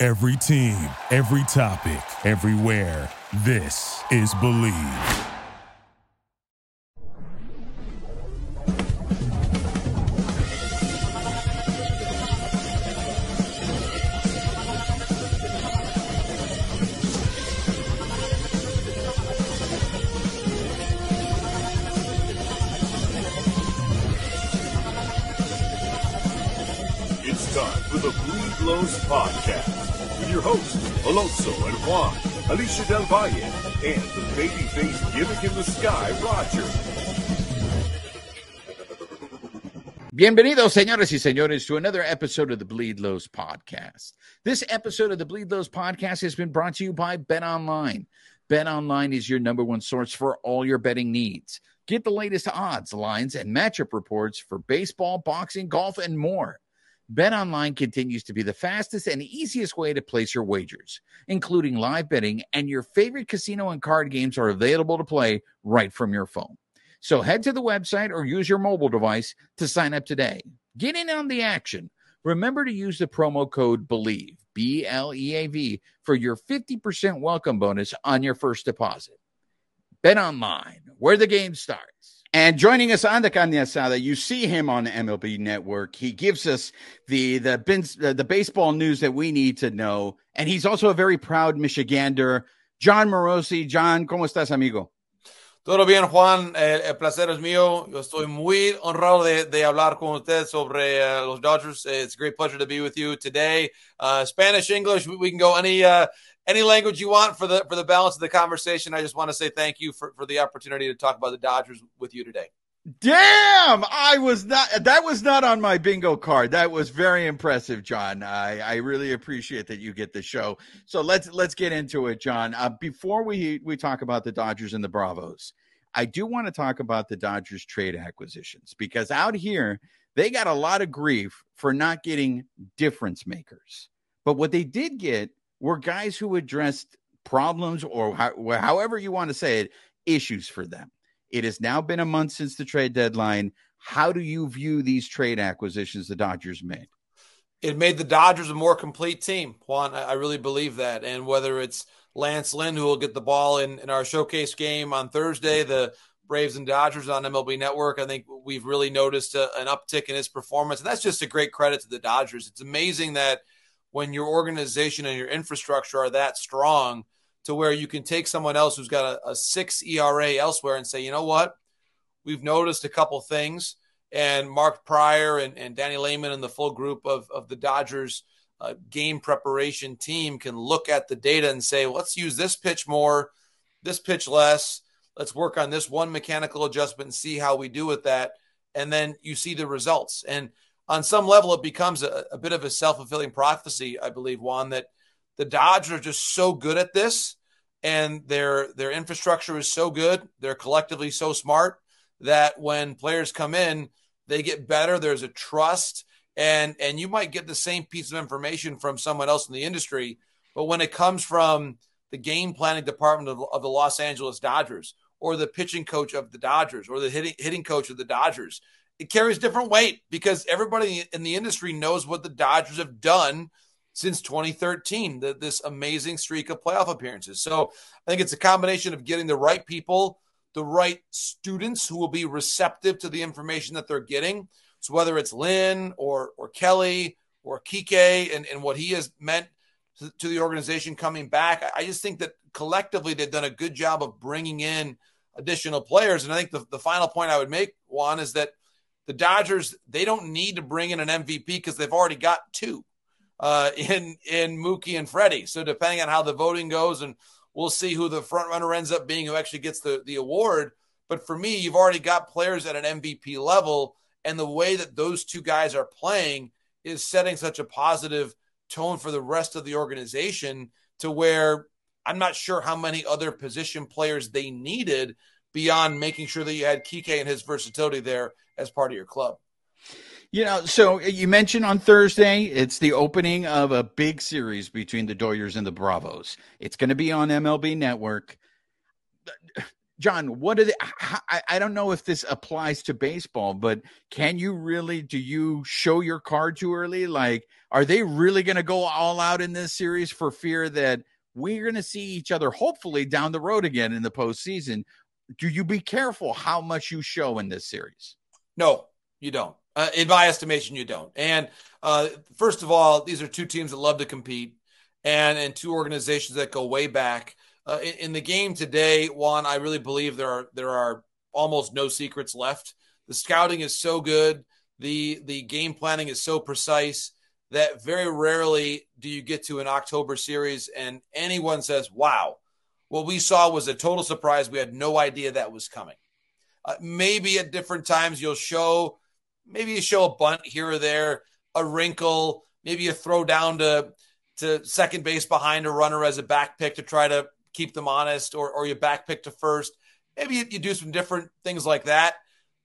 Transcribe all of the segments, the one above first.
Every team, every topic, everywhere. This is Bleav. It's time for the Bleed Lows Podcast your hosts, Alonso and Juan, Alicia Del Valle, and the babyface gimmick in the sky, Roger. Bienvenidos, señores y señores, to another episode of the Bleed Lows podcast. This episode of the Bleed Lows podcast has been brought to you by Bet Online. Bet Online is your number one source for all your betting needs. Get the latest odds, lines, and matchup reports for baseball, boxing, golf, and more. Bet Online continues to be the fastest and easiest way to place your wagers, including live betting, and your favorite casino and card games are available to play right from your phone. So head to the website or use your mobile device to sign up today. Get in on the action. Remember to use the promo code BLEAV, B L E A V, for your 50% welcome bonus on your first deposit. Bet Online, where the game starts. And joining us on the Carne you see him on the MLB Network. He gives us the the the baseball news that we need to know, and he's also a very proud Michigander. Jon Morosi, Jon, ¿cómo estás, amigo? Todo bien, Juan. El, el placer es mío. Yo estoy muy honrado de, de hablar con usted sobre uh, los Dodgers. It's a great pleasure to be with you today. Uh, Spanish, English, we, can go any uh, any language you want for the for the balance of the conversation. I just want to say thank you for, for the opportunity to talk about the Dodgers with you today. Damn, I was not. That was not on my bingo card. That was very impressive, Jon. I, I really appreciate that you get the show. So let's let's get into it, Jon. Uh, before we we talk about the Dodgers and the Bravos, I do want to talk about the Dodgers trade acquisitions because out here they got a lot of grief for not getting difference makers. But what they did get were guys who addressed problems or how, however you want to say it, issues for them. It has now been a month since the trade deadline. How do you view these trade acquisitions the Dodgers made? It made the Dodgers a more complete team, Juan. I, really believe that. And whether it's Lance Lynn, who will get the ball in, in our showcase game on Thursday, the Braves and Dodgers on MLB Network, I think we've really noticed a, an uptick in his performance. And that's just a great credit to the Dodgers. It's amazing that when your organization and your infrastructure are that strong – to where you can take someone else who's got a, a six ERA elsewhere and say, you know what, we've noticed a couple things. And Mark Prior and, and Danny Lehmann and the full group of, of the Dodgers uh, game preparation team can look at the data and say, well, let's use this pitch more, this pitch less. Let's work on this one mechanical adjustment and see how we do with that. And then you see the results. And on some level, it becomes a, a bit of a self fulfilling prophecy, I believe, Juan, that the Dodgers are just so good at this and their their infrastructure is so good, they're collectively so smart that when players come in, they get better. There's a trust, and and you might get the same piece of information from someone else in the industry, but when it comes from the game planning department of, of the Los Angeles Dodgers or the pitching coach of the Dodgers or the hitting hitting coach of the Dodgers, it carries different weight because everybody in the industry knows what the Dodgers have done since 2013, the, this amazing streak of playoff appearances. So I think it's a combination of getting the right people, the right students who will be receptive to the information that they're getting. So whether it's Lynn or or Kelly or Kike and, and what he has meant to, to the organization coming back, I, just think that collectively they've done a good job of bringing in additional players. And I think the, the final point I would make, Juan, is that the Dodgers, they don't need to bring in an MVP because they've already got two uh, in in Mookie and Freddie. So depending on how the voting goes, and we'll see who the front runner ends up being, who actually gets the the award. But for me, you've already got players at an MVP level, and the way that those two guys are playing is setting such a positive tone for the rest of the organization to where I'm not sure how many other position players they needed beyond making sure that you had Kike and his versatility there as part of your club. You know, so you mentioned on Thursday, it's the opening of a big series between the Doyers and the Bravos. It's going to be on MLB Network. Jon, what are the? I, I don't know if this applies to baseball, but can you really? Do you show your card too early? Like, are they really going to go all out in this series for fear that we're going to see each other hopefully down the road again in the postseason? Do you be careful how much you show in this series? No, you don't. Uh, in my estimation, you don't. And uh, first of all, these are two teams that love to compete, and and two organizations that go way back. Uh, in, in, the game today, Juan, I really believe there are there are almost no secrets left. The scouting is so good, the the game planning is so precise that very rarely do you get to an October series and anyone says, "Wow, what we saw was a total surprise. We had no idea that was coming." Uh, maybe at different times you'll show, maybe you show a bunt here or there, a wrinkle, maybe you throw down to to second base behind a runner as a back pick to try to keep them honest, or, or you back pick to first. Maybe you, you do some different things like that.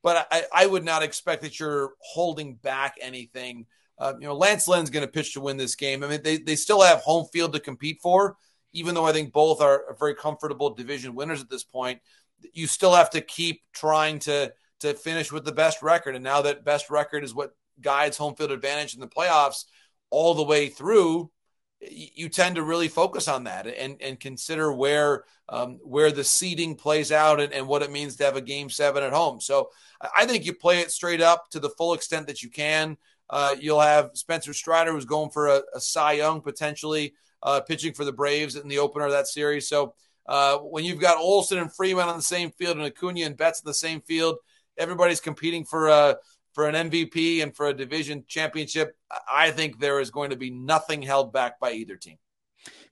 But I, I, would not expect that you're holding back anything. Uh, you know, Lance Lynn's going to pitch to win this game. I mean, they, they still have home field to compete for, even though I think both are very comfortable division winners at this point. You still have to keep trying to to finish with the best record. And now that best record is what guides home field advantage in the playoffs all the way through, you tend to really focus on that and, and consider where um, where the seeding plays out and, and, what it means to have a game seven at home. So I think you play it straight up to the full extent that you can. Uh, you'll have Spencer Strider, who's going for a, a Cy Young potentially, uh, pitching for the Braves in the opener of that series. So uh, when you've got Olson and Freeman on the same field and Acuna and Betts in the same field, everybody's competing for a for an MVP and for a division championship, I think there is going to be nothing held back by either team.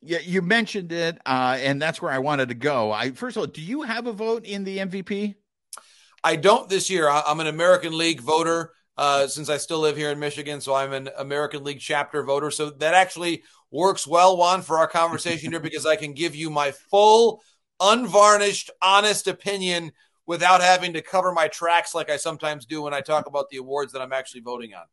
Yeah, you mentioned it, uh, and that's where I wanted to go. I first of all, do you have a vote in the MVP? I don't this year. I'm an American League voter uh, since I still live here in Michigan, so I'm an American League chapter voter. So that actually works well, Juan, for our conversation here because I can give you my full, unvarnished, honest opinion without having to cover my tracks like I sometimes do when I talk about the awards that I'm actually voting on.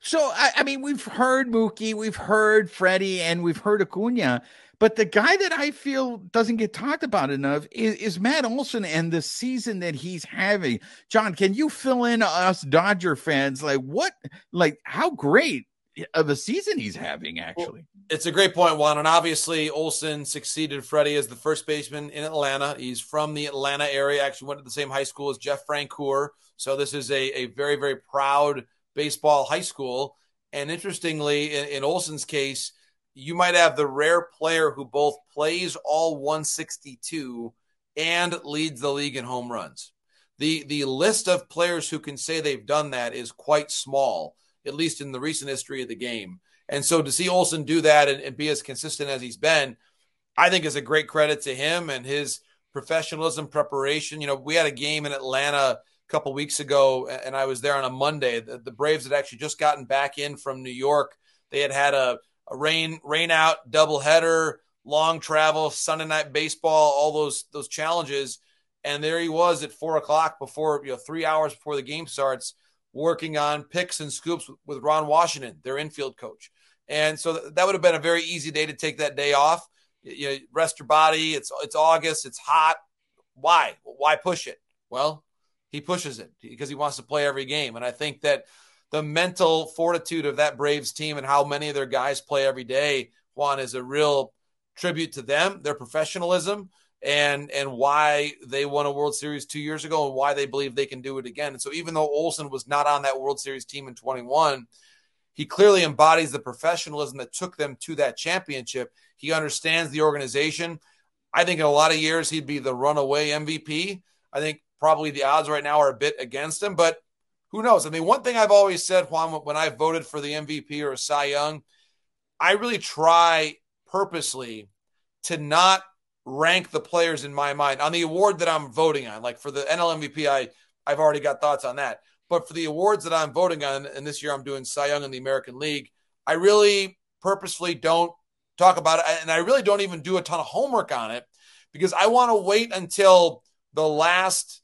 So, I, I mean, we've heard Mookie, we've heard Freddie, and we've heard Acuna, but the guy that I feel doesn't get talked about enough is, is Matt Olson and the season that he's having. John, can you fill in us Dodger fans? Like, what, like, how great of a season he's having, actually. Well, it's a great point, Juan. And obviously, Olson succeeded Freddie as the first baseman in Atlanta. He's from the Atlanta area, actually went to the same high school as Jeff Francoeur. So this is a, a very, very proud baseball high school. And interestingly, in, in Olson's case, you might have the rare player who both plays all 162 and leads the league in home runs. The the list of players who can say they've done that is quite small at least in the recent history of the game. And so to see Olson do that and, and be as consistent as he's been, I think is a great credit to him and his professionalism, preparation. You know, we had a game in Atlanta a couple weeks ago, and I was there on a Monday. The, the, Braves had actually just gotten back in from New York. They had had a, a rain rain out doubleheader, long travel, Sunday night baseball, all those those challenges. And there he was at four o'clock before you know three hours before the game starts working on picks and scoops with Ron Washington, their infield coach. And so that would have been a very easy day to take that day off. You rest your body. It's it's August. It's hot. Why? Why push it? Well, he pushes it because he wants to play every game. And I think that the mental fortitude of that Braves team and how many of their guys play every day, Juan, is a real tribute to them, their professionalism, and and why they won a World Series two years ago and why they believe they can do it again. And so even though Olson was not on that World Series team in 21, he clearly embodies the professionalism that took them to that championship. He understands the organization. I think in a lot of years he'd be the runaway MVP. I think probably the odds right now are a bit against him, but who knows? I mean, one thing I've always said, Juan, when I voted for the MVP or Cy Young, I really try purposely to not rank the players in my mind on the award that I'm voting on. Like for the NL MVP, I I've already got thoughts on that. But for the awards that I'm voting on, and this year I'm doing Cy Young in the American League, I really purposefully don't talk about it. And I really don't even do a ton of homework on it because I want to wait until the last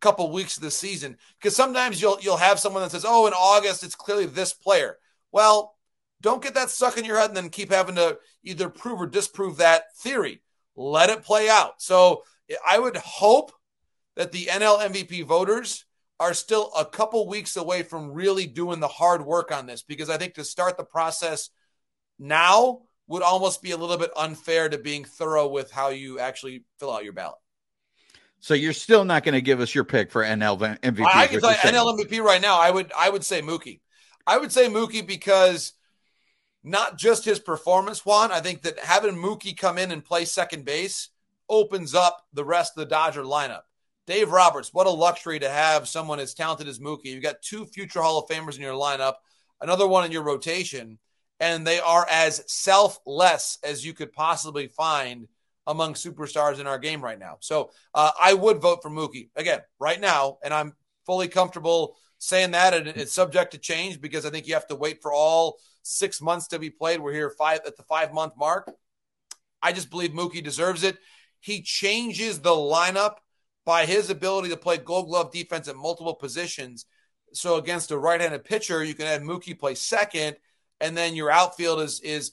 couple weeks of the season because sometimes you'll you'll have someone that says, "Oh, in August it's clearly this player." Well, don't get that stuck in your head and then keep having to either prove or disprove that theory. Let it play out. So I would hope that the NL MVP voters are still a couple weeks away from really doing the hard work on this because I think to start the process now would almost be a little bit unfair to being thorough with how you actually fill out your ballot. So you're still not going to give us your pick for NL MVP? I can tell you NL MVP right now. I would I would say Mookie. I would say Mookie because not just his performance, Juan. I think that having Mookie come in and play second base opens up the rest of the Dodger lineup. Dave Roberts, what a luxury to have someone as talented as Mookie. You've got two future Hall of Famers in your lineup, another one in your rotation, and they are as selfless as you could possibly find among superstars in our game right now. So uh, I would vote for Mookie again right now, and I'm fully comfortable saying that. And it's subject to change because I think you have to wait for all six months to be played. We're here five at the five month mark. I just believe Mookie deserves it. He changes the lineup by his ability to play gold glove defense at multiple positions. So against a right-handed pitcher, you can have Mookie play second, and then your outfield is is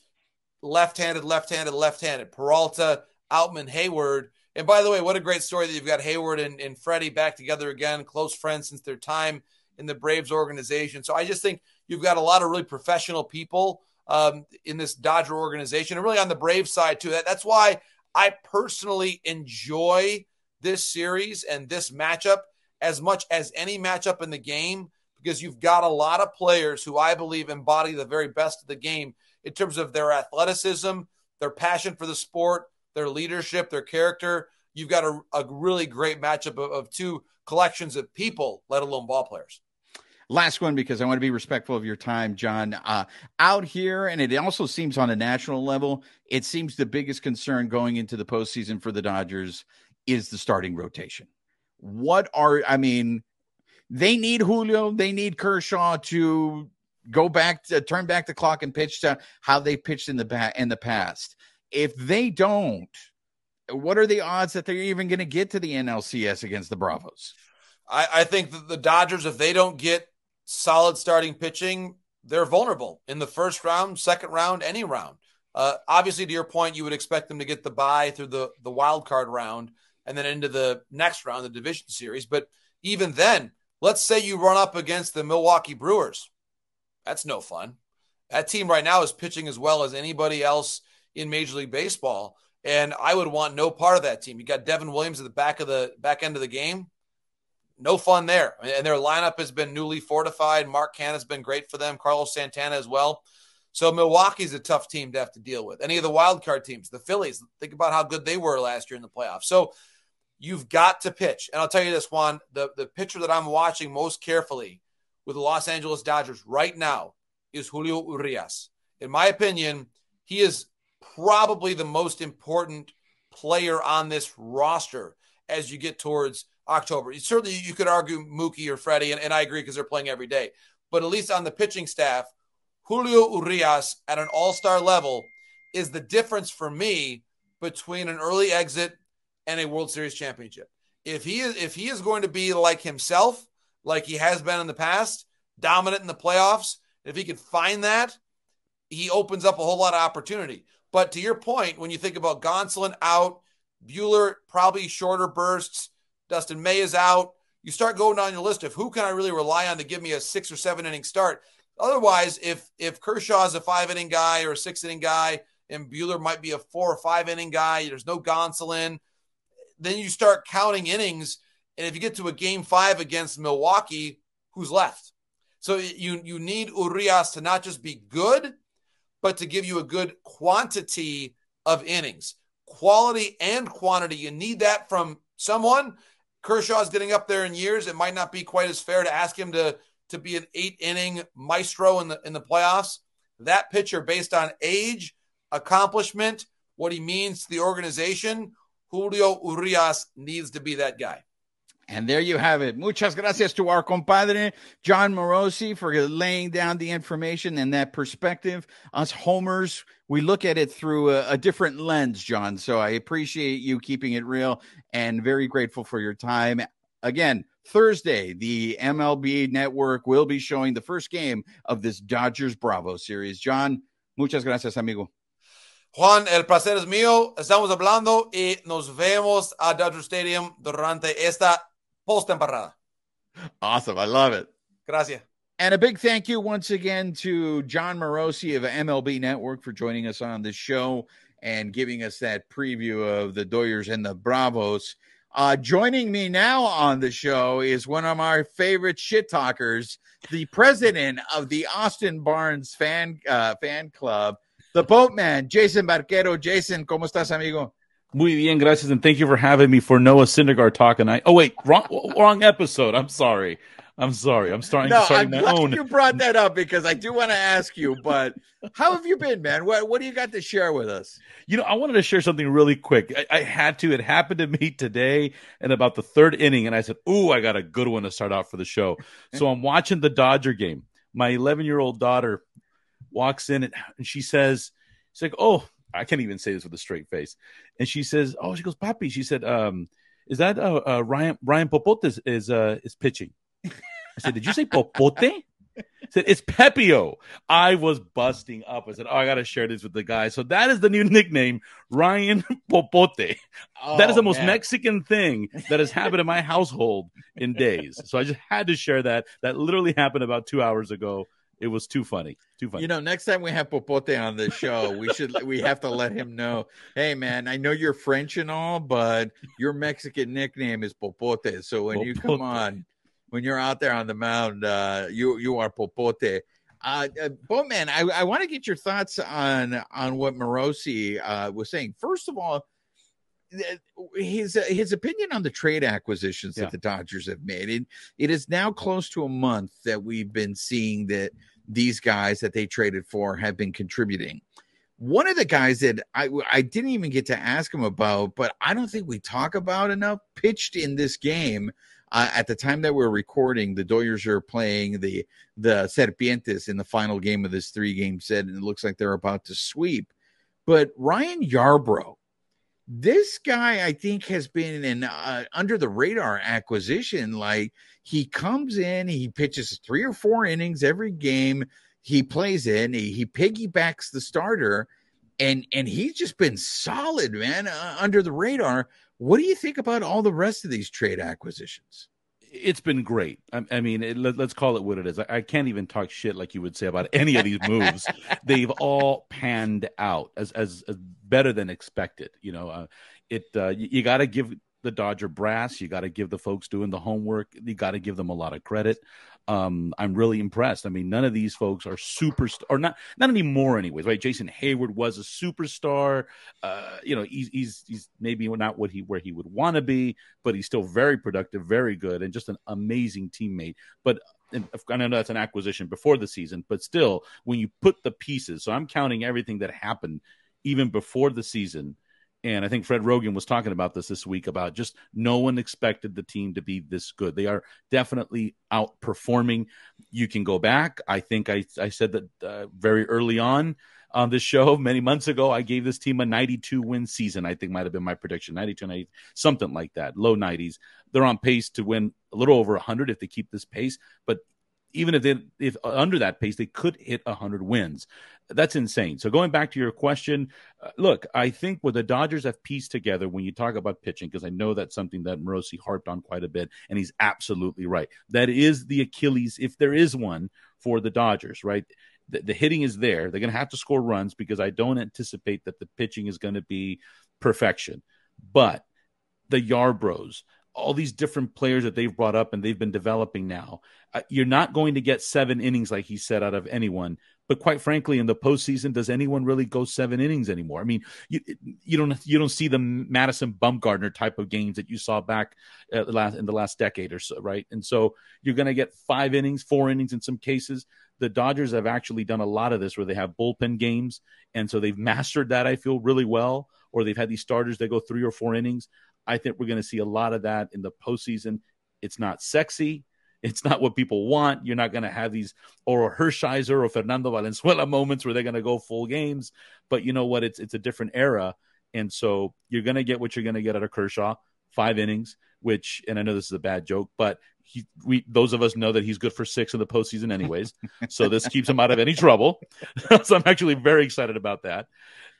left-handed, left-handed, left-handed. Peralta, Outman, Heyward. And by the way, what a great story that you've got Heyward and, and Freddie back together again, close friends since their time in the Braves organization. So I just think you've got a lot of really professional people um, in this Dodger organization, and really on the Brave side too. That, that's why I personally enjoy this series and this matchup as much as any matchup in the game because you've got a lot of players who I believe embody the very best of the game in terms of their athleticism, their passion for the sport, their leadership, their character. You've got a, a really great matchup of, of two collections of people, let alone ball players. Last one because I want to be respectful of your time, Jon. Uh, out here, and it also seems on a national level, it seems the biggest concern going into the postseason for the Dodgers is the starting rotation. What are I mean? They need Julio. They need Kershaw to go back to turn back the clock and pitch to how they pitched in the back in the past. If they don't, what are the odds that they're even going to get to the NLCS against the Bravos? I, I think that the Dodgers, if they don't get solid starting pitching, they're vulnerable in the first round, second round, any round. Uh, obviously, to your point, you would expect them to get the bye through the the wild card round and then into the next round, the division series. But even then, let's say you run up against the Milwaukee Brewers. That's no fun. That team right now is pitching as well as anybody else in Major League Baseball. And I would want no part of that team. You got Devin Williams at the back of the back end of the game. No fun there. And their lineup has been newly fortified. Mark Canha has been great for them. Carlos Santana as well. So Milwaukee's a tough team to have to deal with. Any of the wild card teams, the Phillies, think about how good they were last year in the playoffs. So You've got to pitch. And I'll tell you this, Juan, the, the pitcher that I'm watching most carefully with the Los Angeles Dodgers right now is Julio Urias. In my opinion, he is probably the most important player on this roster as you get towards October. Certainly, you could argue Mookie or Freddie, and, and I agree because they're playing every day. But at least on the pitching staff, Julio Urias at an all star level is the difference for me between an early exit and a World Series championship. If he is if he is going to be like himself, like he has been in the past, dominant in the playoffs, if he could find that, he opens up a whole lot of opportunity. But to your point, when you think about Gonsolin out, Buehler probably shorter bursts, Dustin May is out. You start going down your list of who can I really rely on to give me a six or seven inning start. Otherwise, if if Kershaw is a five inning guy or a six inning guy, and Buehler might be a four or five inning guy, there's no Gonsolin then you start counting innings. And if you get to a game five against Milwaukee, who's left? So you you need Urias to not just be good, but to give you a good quantity of innings, quality and quantity. You need that from someone. Kershaw's getting up there in years. It might not be quite as fair to ask him to to be an eight inning maestro in the in the playoffs. That pitcher, based on age, accomplishment, what he means to the organization, Julio Urias needs to be that guy. And there you have it. Muchas gracias to our compadre, Jon Morosi, for laying down the information and that perspective. Us homers, we look at it through a, a, different lens, Jon. So I appreciate you keeping it real and very grateful for your time. Again, Thursday, the MLB network will be showing the first game of this Dodgers Bravo series. Jon, muchas gracias, amigo. Juan, el placer es mío. Estamos hablando y nos vemos a Dodger Stadium durante esta postemporada. Awesome. I love it. Gracias. And a big thank you once again to Jon Morosi of MLB Network for joining us on the show and giving us that preview of the Dodgers and the Bravos. Uh, joining me now on the show is one of our favorite shit talkers, the president of the Austin Barnes fan uh, fan club, the boatman, Jason Barquero. Jason, ¿cómo estás, amigo? Muy bien, gracias, and thank you for having me for Noah Syndergaard talk tonight. Oh wait, wrong, wrong episode. I'm sorry. I'm sorry. I'm starting. No, starting I'm glad own. you brought that up because I do want to ask you. But how have you been, man? What What do you got to share with us? You know, I wanted to share something really quick. I, I had to. It happened to me today, in about the third inning, and I said, "Ooh, I got a good one to start out for the show." so I'm watching the Dodger game. My 11 year old daughter walks in and, and she says, "She's like, oh." I can't even say this with a straight face. And she says, "Oh, she goes, Papi." She said, um, "Is that uh, uh, Ryan Ryan Popote is uh, is pitching?" I said, "Did you say Popote?" I said, "It's Pepiot." I was busting up. I said, "Oh, I got to share this with the guys." So that is the new nickname, Ryan Popote. that is the Oh, most man. Mexican thing that has happened in my household in days. So I just had to share that. That literally happened about two hours ago. It was too funny. Too funny. You know, next time we have Popote on the show, we should we have to let him know. Hey, man, I know you're French and all, but your Mexican nickname is Popote. So when you come on, when you're out there on the mound, uh, you you are Popote. Uh, uh, Boatman, I, I want to get your thoughts on on what Morosi uh, was saying. First of all, his uh, his opinion on the trade acquisitions Yeah. that the Dodgers have made. It, it is now close to a month that we've been seeing that these guys that they traded for have been contributing. One of the guys that I I didn't even get to ask him about, but I don't think we talk about enough, pitched in this game. Uh, at the time that we're recording, the Dodgers are playing the the Serpientes in the final game of this three game set, and it looks like they're about to sweep. But Ryan Yarbrough, this guy, I think, has been an uh, under the radar acquisition. Like he comes in, he pitches three or four innings every game. He plays in, he, he piggybacks the starter, and and he's just been solid, man, uh, under the radar. What do you think about all the rest of these trade acquisitions? It's been great. I, I mean, it, let, us call it what it is. I, I can't even talk shit like you would say about any of these moves. They've all panned out as, as as better than expected. You know, uh, it uh, you, you got to give the Dodger brass. You got to give the folks doing the homework. You got to give them a lot of credit. Um, I'm really impressed. I mean, none of these folks are superstar or not not anymore, anyways. Right? Jason Heyward was a superstar. Uh, you know, he's he's he's maybe not what he where he would want to be, but he's still very productive, very good, and just an amazing teammate. But and I know that's an acquisition before the season, but still, when you put the pieces, so I'm counting everything that happened even before the season. And I think Fred Roggin was talking about this this week about just no one expected the team to be this good. They are definitely outperforming. You can go back. I think I, I said that uh, very early on on this show many months ago. I gave this team a 92 win season. I think might have been my prediction 92, 90, something like that, low 90s. They're on pace to win a little over 100 if they keep this pace. But even if they if under that pace they could hit 100 wins that's insane so going back to your question uh, look i think what the dodgers have pieced together when you talk about pitching because i know that's something that morosi harped on quite a bit and he's absolutely right that is the achilles if there is one for the dodgers right the, the hitting is there they're going to have to score runs because i don't anticipate that the pitching is going to be perfection but the yarbros all these different players that they've brought up and they've been developing now. Uh, you're not going to get seven innings like he said out of anyone. But quite frankly, in the postseason, does anyone really go seven innings anymore? I mean, you you don't you don't see the Madison Bumgarner type of games that you saw back uh, last in the last decade or so, right? And so you're going to get five innings, four innings in some cases. The Dodgers have actually done a lot of this where they have bullpen games, and so they've mastered that. I feel really well. Or they've had these starters that go three or four innings. I think we're going to see a lot of that in the postseason. It's not sexy. It's not what people want. You're not going to have these Orel Hershiser or Fernando Valenzuela moments where they're going to go full games. But you know what? It's it's a different era, and so you're going to get what you're going to get out of Kershaw. Five innings, which, and I know this is a bad joke, but he, we those of us know that he's good for six in the postseason, anyways. so this keeps him out of any trouble. so I'm actually very excited about that.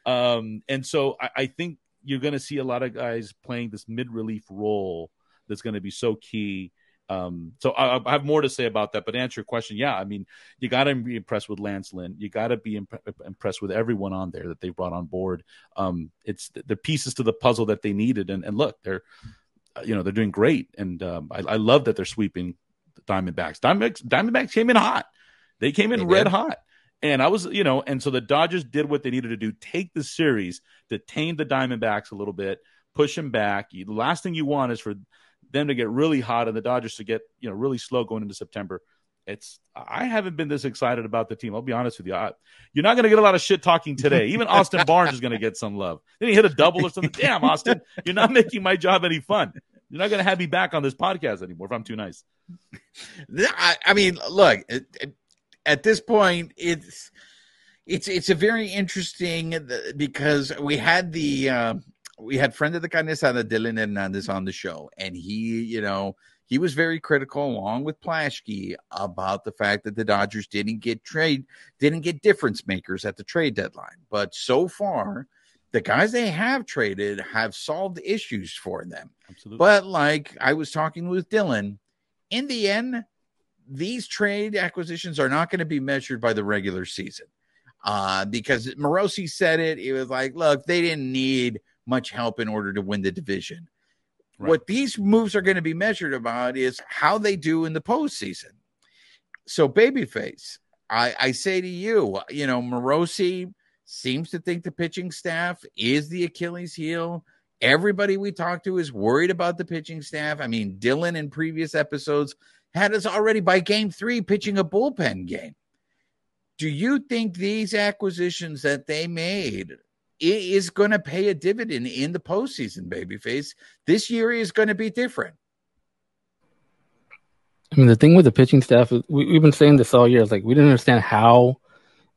Um, and so I, I think you're going to see a lot of guys playing this mid relief role that's going to be so key. Um, so I, I, have more to say about that, but answer your question, yeah, I mean, you got to be impressed with Lance Lynn. You got to be imp- impressed with everyone on there that they brought on board. Um, it's the, the, pieces to the puzzle that they needed, and, and look, they're you know they're doing great, and um, I, I, love that they're sweeping the Diamondbacks. Diamondbacks, Diamondbacks came in hot. They came in they red hot. And I was, you know, and so the Dodgers did what they needed to do take the series to tame the Diamondbacks a little bit, push them back. The last thing you want is for them to get really hot and the Dodgers to get, you know, really slow going into September. It's, I haven't been this excited about the team. I'll be honest with you. I, you're not going to get a lot of shit talking today. Even Austin Barnes is going to get some love. Then he hit a double or something. Damn, Austin, you're not making my job any fun. You're not going to have me back on this podcast anymore if I'm too nice. I, I mean, look, it, it, at this point, it's it's it's a very interesting because we had the uh, we had friend of the Carnesada Dylan Hernandez on the show, and he, you know, he was very critical along with Plaschke about the fact that the Dodgers didn't get trade didn't get difference makers at the trade deadline. But so far, the guys they have traded have solved issues for them. Absolutely. But like I was talking with Dylan, in the end, these trade acquisitions are not going to be measured by the regular season. Uh, because Morosi said it, it was like, look, they didn't need much help in order to win the division. Right. What these moves are going to be measured about is how they do in the postseason. So, babyface, I, I say to you, you know, Morosi seems to think the pitching staff is the Achilles heel. Everybody we talk to is worried about the pitching staff. I mean, Dylan in previous episodes had us already by game three pitching a bullpen game. Do you think these acquisitions that they made is going to pay a dividend in the postseason, babyface? This year is going to be different. I mean, the thing with the pitching staff, we, have been saying this all year. It's like we didn't understand how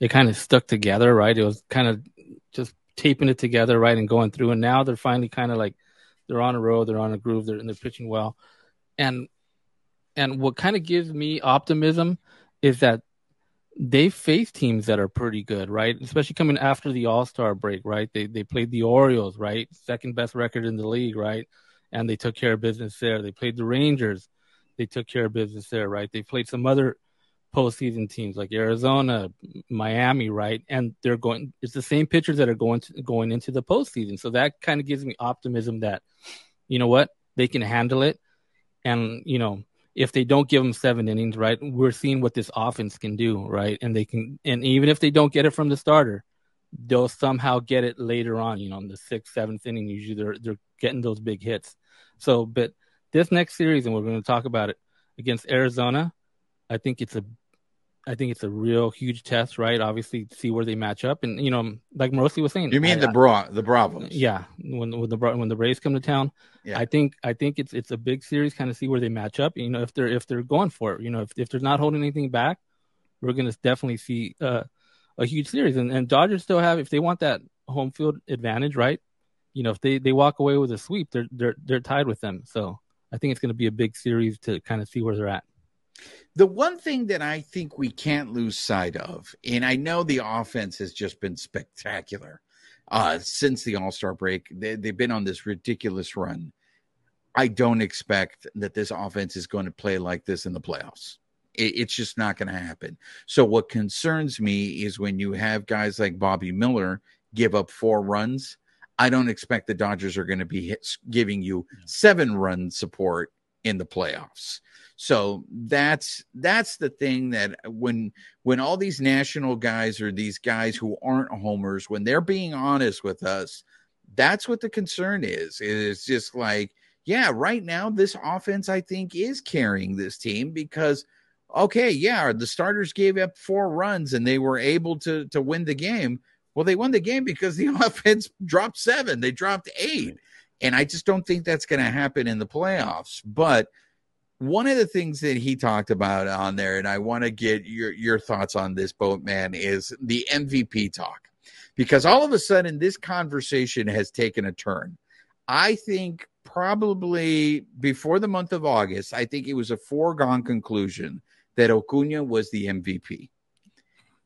it kind of stuck together, right? It was kind of just taping it together, right, and going through. And now they're finally kind of like they're on a road, they're on a groove, they're and they're pitching well. And and what kind of gives me optimism is that they face teams that are pretty good, right? Especially coming after the All Star break, right? They they played the Orioles, right? Second best record in the league, right? And they took care of business there. They played the Rangers, they took care of business there, right? They played some other postseason teams like Arizona, Miami, right? And they're going. It's the same pitchers that are going to going into the postseason. So that kind of gives me optimism that, you know what, they can handle it, and you know if they don't give them seven innings, right, we're seeing what this offense can do, right? And they can, and even if they don't get it from the starter, they'll somehow get it later on, you know, in the sixth, seventh inning. Usually they're, they're getting those big hits. So, but this next series, and we're going to talk about it against Arizona, I think it's a I think it's a real huge test, right? Obviously, see where they match up, and you know, like Morosi was saying, you mean I, the bra the Bravos? Yeah, when when the when the Braves come to town, yeah. I think I think it's it's a big series, kind of see where they match up. You know, if they're if they're going for it, you know, if if they're not holding anything back, we're gonna definitely see uh, a huge series. And and Dodgers still have if they want that home field advantage, right? You know, if they they walk away with a sweep, they're they're they're tied with them. So I think it's going to be a big series to kind of see where they're at. The one thing that I think we can't lose sight of, and I know the offense has just been spectacular uh, since the All Star break. They, they've been on this ridiculous run. I don't expect that this offense is going to play like this in the playoffs. It, it's just not going to happen. So, what concerns me is when you have guys like Bobby Miller give up four runs. I don't expect the Dodgers are going to be hit, giving you seven run support in the playoffs. So that's that's the thing that when when all these national guys or these guys who aren't homers, when they're being honest with us, that's what the concern is. It's just like, yeah, right now this offense I think is carrying this team because okay, yeah, the starters gave up four runs and they were able to to win the game. Well, they won the game because the offense dropped seven, they dropped eight. And I just don't think that's going to happen in the playoffs. But one of the things that he talked about on there, and I want to get your your thoughts on this, Boatman, is the MVP talk, because all of a sudden this conversation has taken a turn. I think probably before the month of August, I think it was a foregone conclusion that Acuna was the MVP.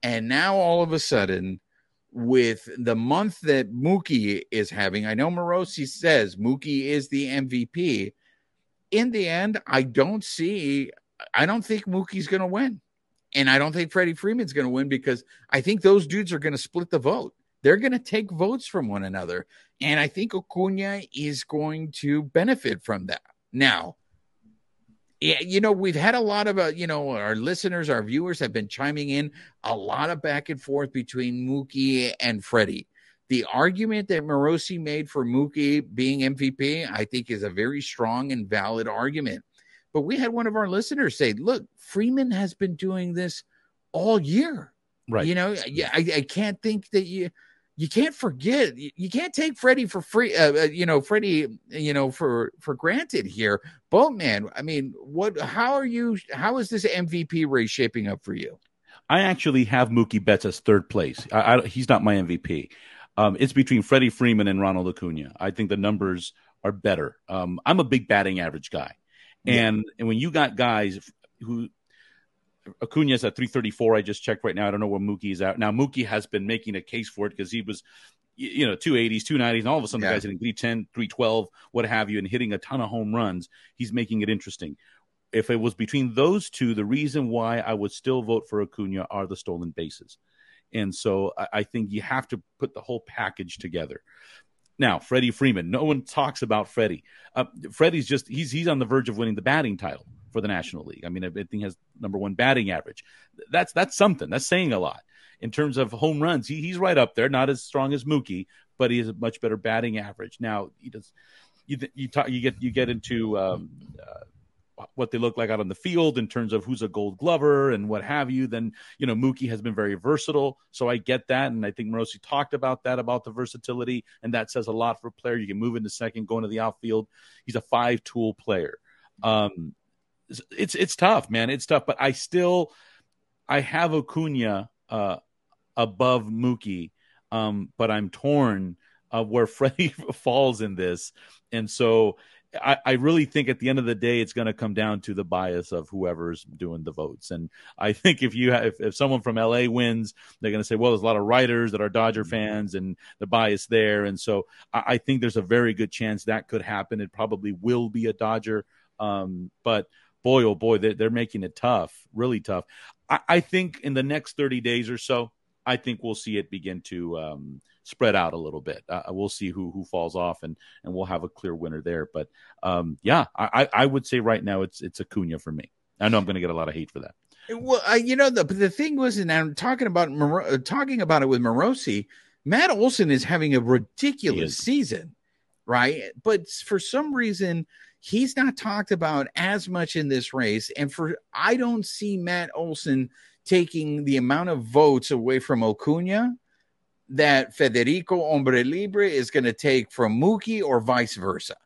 And now all of a sudden, with the month that Mookie is having, I know Morosi says Mookie is the MVP. In the end, I don't see, I don't think Mookie's going to win. And I don't think Freddie Freeman's going to win because I think those dudes are going to split the vote. They're going to take votes from one another. And I think Acuna is going to benefit from that. Now, yeah, you know, we've had a lot of, uh, you know, our listeners, our viewers have been chiming in a lot of back and forth between Mookie and Freddie. The argument that Morosi made for Mookie being MVP, I think, is a very strong and valid argument. But we had one of our listeners say, look, Freeman has been doing this all year. Right. You know, yeah, I, I can't think that you you can't forget you can't take Freddie for free uh, uh, you know Freddie you know for for granted here. Boatman I mean what how are you how is this MVP race shaping up for you? I actually have Mookie Betts as third place. I, I, he's not my MVP um, it's between Freddie Freeman and Ronald Acuna. I think the numbers are better. Um, I'm a big batting average guy. And yeah. and when you got guys who Acuna's at 334. I just checked right now. I don't know where Mookie's at. Now, Mookie has been making a case for it because he was, you know, 280s, 290s, and all of a sudden yeah. the guy's hitting 310, 312, what have you, and hitting a ton of home runs. He's making it interesting. If it was between those two, the reason why I would still vote for Acuna are the stolen bases. And so I, I think you have to put the whole package together. Now, Freddie Freeman. No one talks about Freddie. Uh, Freddie's just he's he's on the verge of winning the batting title for the National League. I mean, I think has number one batting average. That's that's something. That's saying a lot in terms of home runs. He, he's right up there, not as strong as Mookie, but he has a much better batting average. Now he does. You you talk you get you get into um, uh, what they look like out on the field in terms of who's a Gold Glover and what have you. Then you know Mookie has been very versatile, so I get that, and I think Morosi talked about that about the versatility, and that says a lot for a player. You can move into second, go into the outfield. He's a five tool player. Um, it's it's tough, man. It's tough, but I still I have Acuna uh, above Mookie, um, but I'm torn of where Freddie falls in this, and so I, I, really think at the end of the day, it's going to come down to the bias of whoever's doing the votes. And I think if you have, if, if someone from LA wins, they're going to say, well, there's a lot of writers that are Dodger mm-hmm. fans and the bias there. And so I, I think there's a very good chance that could happen. It probably will be a Dodger. Um, but boy, oh boy, they're, they're making it tough, really tough. I, I, think in the next 30 days or so, I think we'll see it begin to um, spread out a little bit. Uh, we'll see who who falls off, and and we'll have a clear winner there. But um, yeah, I, I would say right now it's it's Acuna for me. I know I'm going to get a lot of hate for that. Well, I, you know the the thing was, and I'm talking about Mor- talking about it with Morosi. Matt Olson is having a ridiculous season, right? But for some reason, he's not talked about as much in this race. And for I don't see Matt Olson taking the amount of votes away from Acuna that Federico Hombre Libre is going to take from Mookie or vice versa.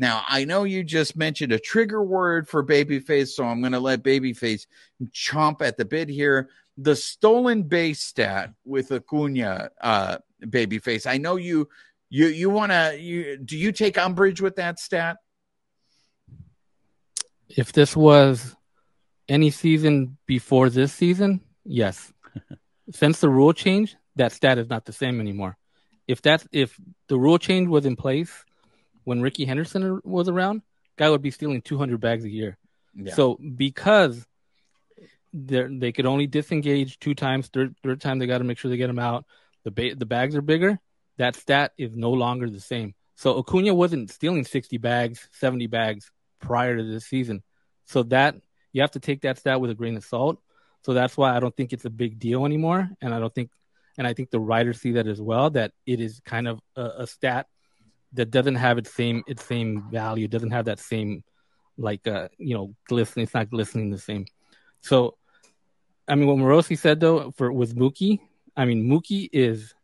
Now, I know you just mentioned a trigger word for Babyface, so I'm going to let Babyface chomp at the bit here. The stolen base stat with Acuna, uh, Babyface. I know you, you, you want to. You do you take umbrage with that stat? If this was any season before this season, yes. Since the rule change, that stat is not the same anymore. If that's if the rule change was in place when Rickey Henderson was around, guy would be stealing 200 bags a year. Yeah. So because they they could only disengage two times, third third time they got to make sure they get them out. The ba- the bags are bigger. That stat is no longer the same. So Acuna wasn't stealing 60 bags, 70 bags prior to this season. So that you have to take that stat with a grain of salt. So that's why I don't think it's a big deal anymore, and I don't think, and I think the writers see that as well. That it is kind of a, a stat that doesn't have its same its same value, doesn't have that same like uh you know glistening. It's not glistening the same. So, I mean, what Morosi said though for with Mookie, I mean Mookie is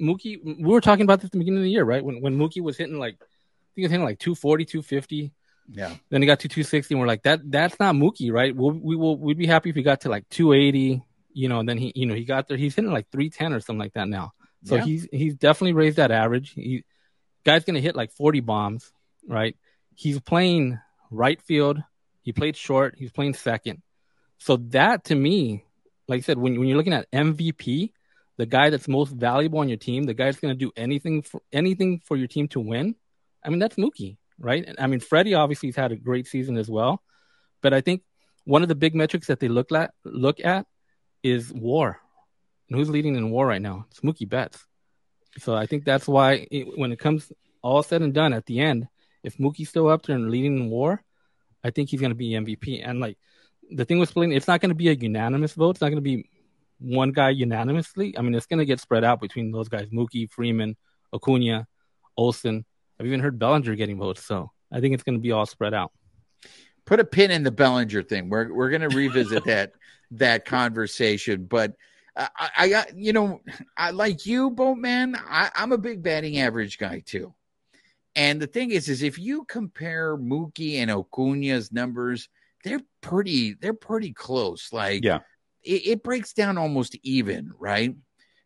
Mookie. We were talking about this at the beginning of the year, right? When when Mookie was hitting like, I think he was hitting like 240, 250 Yeah. Then he got to 260, and we're like, that that's not Mookie, right? We'll, we will we'd be happy if he got to like 280, you know. And then he, you know, he got there. He's hitting like 310 or something like that now. So Yeah. he's he's definitely raised that average. He guy's gonna hit like 40 bombs, right? He's playing right field. He played short. He's playing second. So that to me, like I said, when when you're looking at MVP, the guy that's most valuable on your team, the guy that's going to do anything for anything for your team to win. I mean, that's Mookie, right? I mean, Freddie obviously has had a great season as well, but I think one of the big metrics that they look at look at is WAR. And who's leading in WAR right now? It's Mookie Betts. So I think that's why it, when it comes all said and done at the end, if Mookie's still up there and leading in WAR, I think he's going to be MVP. And like the thing with splitting, it's not going to be a unanimous vote. It's not going to be one guy unanimously. I mean, it's going to get spread out between those guys: Mookie, Freeman, Acuna, Olson. I've even heard Bellinger getting votes. So I think it's going to be all spread out. Put a pin in the Bellinger thing. We're we're going to revisit that that conversation, but. I, I got you know I like you, Boatman. I, I'm a big batting average guy too, and the thing is, is if you compare Mookie and Acuna's numbers, they're pretty they're pretty close. Like Yeah. it, it breaks down almost even, right?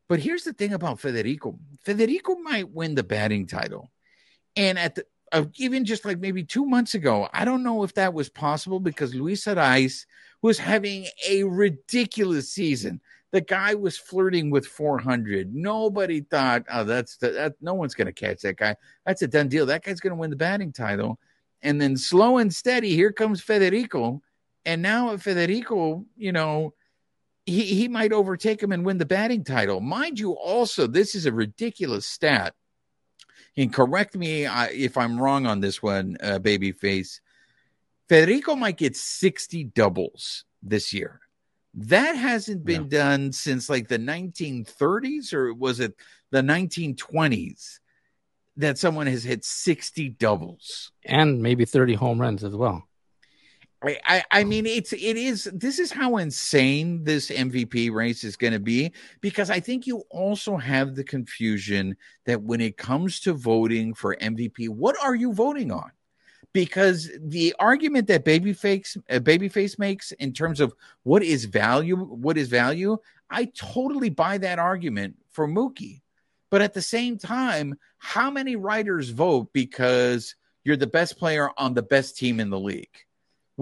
But here's the thing about Federico. Federico might win the batting title. And at the uh, even just like maybe two months ago, I don't know if that was possible because Luis Arraez was having a ridiculous season. The guy was flirting with 400. Nobody thought, oh, that's the, that. No one's going to catch that guy. That's a done deal. That guy's going to win the batting title. And then slow and steady, here comes Federico. And now Federico, you know, he, he might overtake him and win the batting title. Mind you, also, this is a ridiculous stat. And correct me uh, if I'm wrong on this one, uh, babyface. Federico might get 60 doubles this year. That hasn't been done since like the 1930s, or was it the 1920s that someone has hit 60 doubles? And maybe 30 home runs as well. I, I, mean, it's it is. This is how insane this MVP race is going to be because I think you also have the confusion that when it comes to voting for MVP, what are you voting on? Because the argument that Babyface uh, Babyface makes in terms of what is value, what is value, I totally buy that argument for Mookie. But at the same time, how many writers vote because you're the best player on the best team in the league?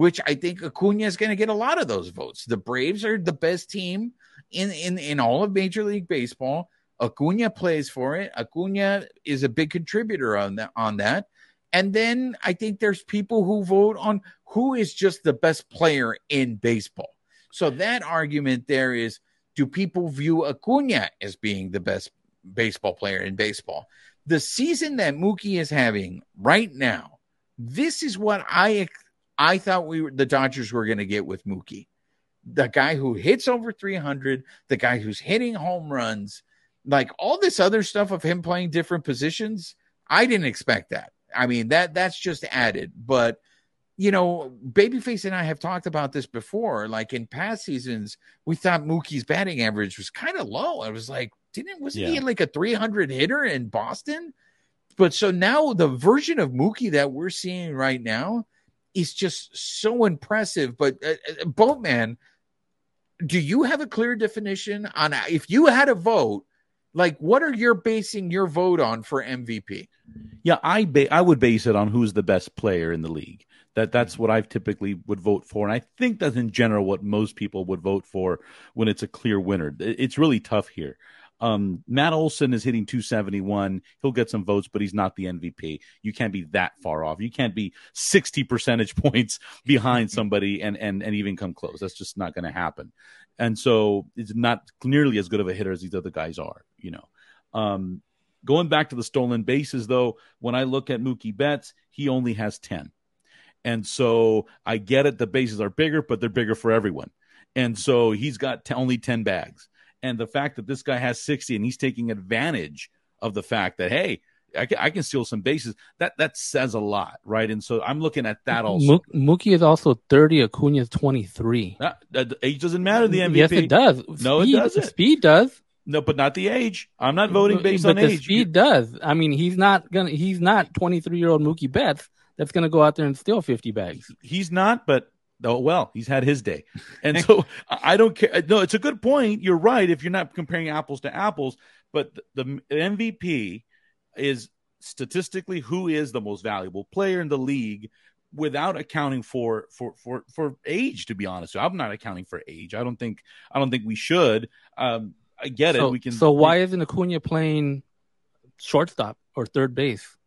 Which I think Acuna is going to get a lot of those votes. The Braves are the best team in, in, in all of Major League Baseball. Acuna plays for it. Acuna is a big contributor on that on that. And then I think there's people who vote on who is just the best player in baseball. So that argument there is do people view Acuna as being the best baseball player in baseball? The season that Mookie is having right now, this is what I I thought we were the Dodgers were going to get with Mookie. The guy who hits over 300, the guy who's hitting home runs, like all this other stuff of him playing different positions, I didn't expect that. I mean, that that's just added, but you know, Babyface and I have talked about this before. Like in past seasons, we thought Mookie's batting average was kind of low. I was like, didn't wasn't he like a 300 hitter in Boston? But so now the version of Mookie that we're seeing right now is just so impressive. But uh, uh, Boatman, do you have a clear definition on if you had a vote? Like, what are you basing your vote on for MVP? Yeah, I ba- I would base it on who's the best player in the league. That that's what I've typically would vote for, and I think that's in general what most people would vote for when it's a clear winner. It's really tough here. Um, Matt Olson is hitting 271. He'll get some votes, but he's not the MVP. You can't be that far off. You can't be 60 percentage points behind somebody and and and even come close. That's just not going to happen. And so it's not nearly as good of a hitter as these other guys are. You know. Um, going back to the stolen bases, though, when I look at Mookie Betts, he only has 10. And so I get it. The bases are bigger, but they're bigger for everyone. And so he's got t- only 10 bags. And the fact that this guy has 60 and he's taking advantage of the fact that, hey, I can, I can steal some bases, that, that says a lot, right? And so I'm looking at that also. Mook- Mookie is also 30. Acuna is 23. Uh, that- that- age doesn't matter, the MVP. Yes, it does. No, it doesn't. Speed does. No, but not the age. I'm not voting based but on the age. speed does. I mean, he's not gonna. He's not 23 year old Mookie Betts that's going to go out there and steal 50 bags. He's not, but oh well, he's had his day, and so I don't care. No, it's a good point. You're right. If you're not comparing apples to apples, but the, the MVP is statistically who is the most valuable player in the league without accounting for for for for age to be honest so i'm not accounting for age i don't think i don't think we should um i get so, it we can so why isn't acuna playing shortstop or third base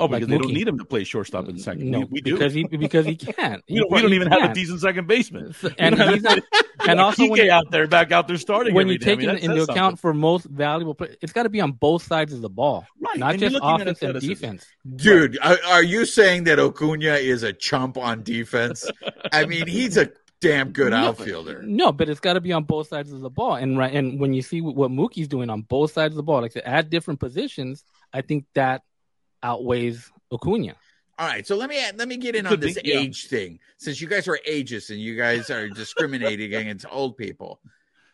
Oh, because Like they don't need him to play shortstop in second. no we, we do. because he because he can't we don't, we don't He even have a decent second baseman. and he's not, and also when you, out there, back out there starting. when you day. I take mean, into says account for most valuable play, it's got to be on both sides of the ball Right, not and just offense and defense Dude, are, are you saying that Acuna is a chump on defense? I mean, he's a damn good No, outfielder. No, but it's got to be on both sides of the ball. And right, and when you see what, what Mookie's doing on both sides of the ball, like to add different positions, I think that outweighs Acuna. All right, so let me let me get in on this be, yeah. age thing. Since you guys are ageist and you guys are discriminating against old people,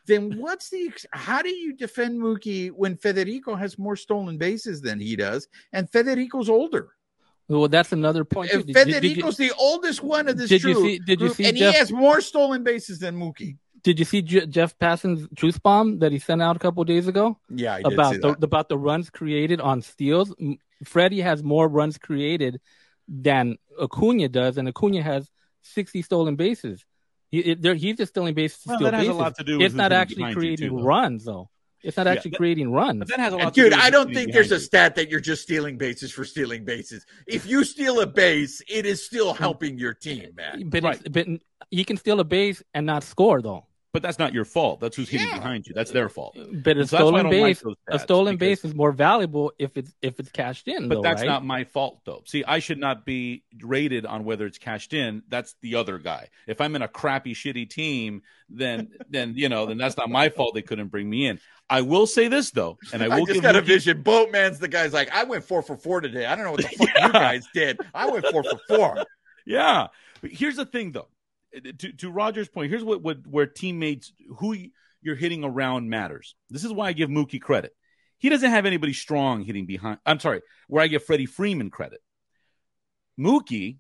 then what's the how do you defend Mookie when Federico has more stolen bases than he does, and Federico's older? Well, that's another point. too. If Did, did- did you, Federico's the oldest one of this did you see- did you group, see and Jeff- he has more stolen bases than Mookie. did you see Je- Jeff Passan's truth bomb that he sent out a couple of days ago Yeah, I did about see the, that. about the runs created on steals? M- Freddie has more runs created than Acuna does, and Acuna has sixty stolen bases. He, it, he's just stealing bases. Well, steal that has a lot to do with It's not actually creating too, though. runs, though. It's not Yeah, actually that- creating runs. But that has a lot And to dude, with I don't think hitting there's a stat that you're just stealing bases for stealing bases. If you steal a base, it is still helping your team, man. But, Right. but you can steal a base and not score, though. But that's not your fault. That's who's hitting Yeah. behind you. That's their fault. But a So that's why I stolen don't like base, a stolen because- base is more valuable if it's if it's cashed in. But though, that's right? not my fault, though. See, I should not be rated on whether it's cashed in. That's the other guy. If I'm in a crappy, shitty team, then then you know, then that's not my fault. They couldn't bring me in. I will say this though, and I I, will just give got a Mookie- vision. Boatman's the guy's like, I went four for four today. I don't know what the fuck Yeah. you guys did. I went four for four. Yeah. But here's the thing, though. To, to Roger's point, here's what, what where teammates who you're hitting around matters. This is why I give Mookie credit. He doesn't have anybody strong hitting behind. I'm sorry, where I give Freddie Freeman credit. Mookie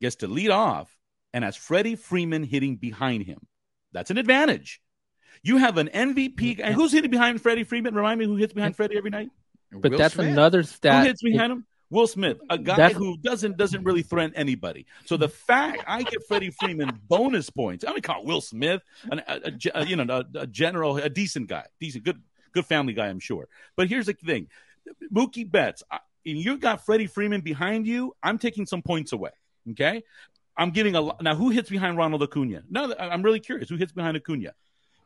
gets to lead off and has Freddie Freeman hitting behind him. That's an advantage. You have an MVP. And mm-hmm. who's hitting behind Freddie Freeman? Remind me who hits behind mm-hmm. Freddie every night? But Will that's Smith. another stat. Who hits behind him? Will Smith, a guy That's- who doesn't doesn't really threaten anybody. So the fact I give Freddie Freeman bonus points. I mean, call Will Smith, an, a, a you know, a, a general, a decent guy, decent, good, good family guy, I'm sure. But here's the thing, Mookie Betts, I- and you've got Freddie Freeman behind you. I'm taking some points away. Okay, I'm giving a. Now, who hits behind Ronald Acuna? No, I'm really curious. Who hits behind Acuna?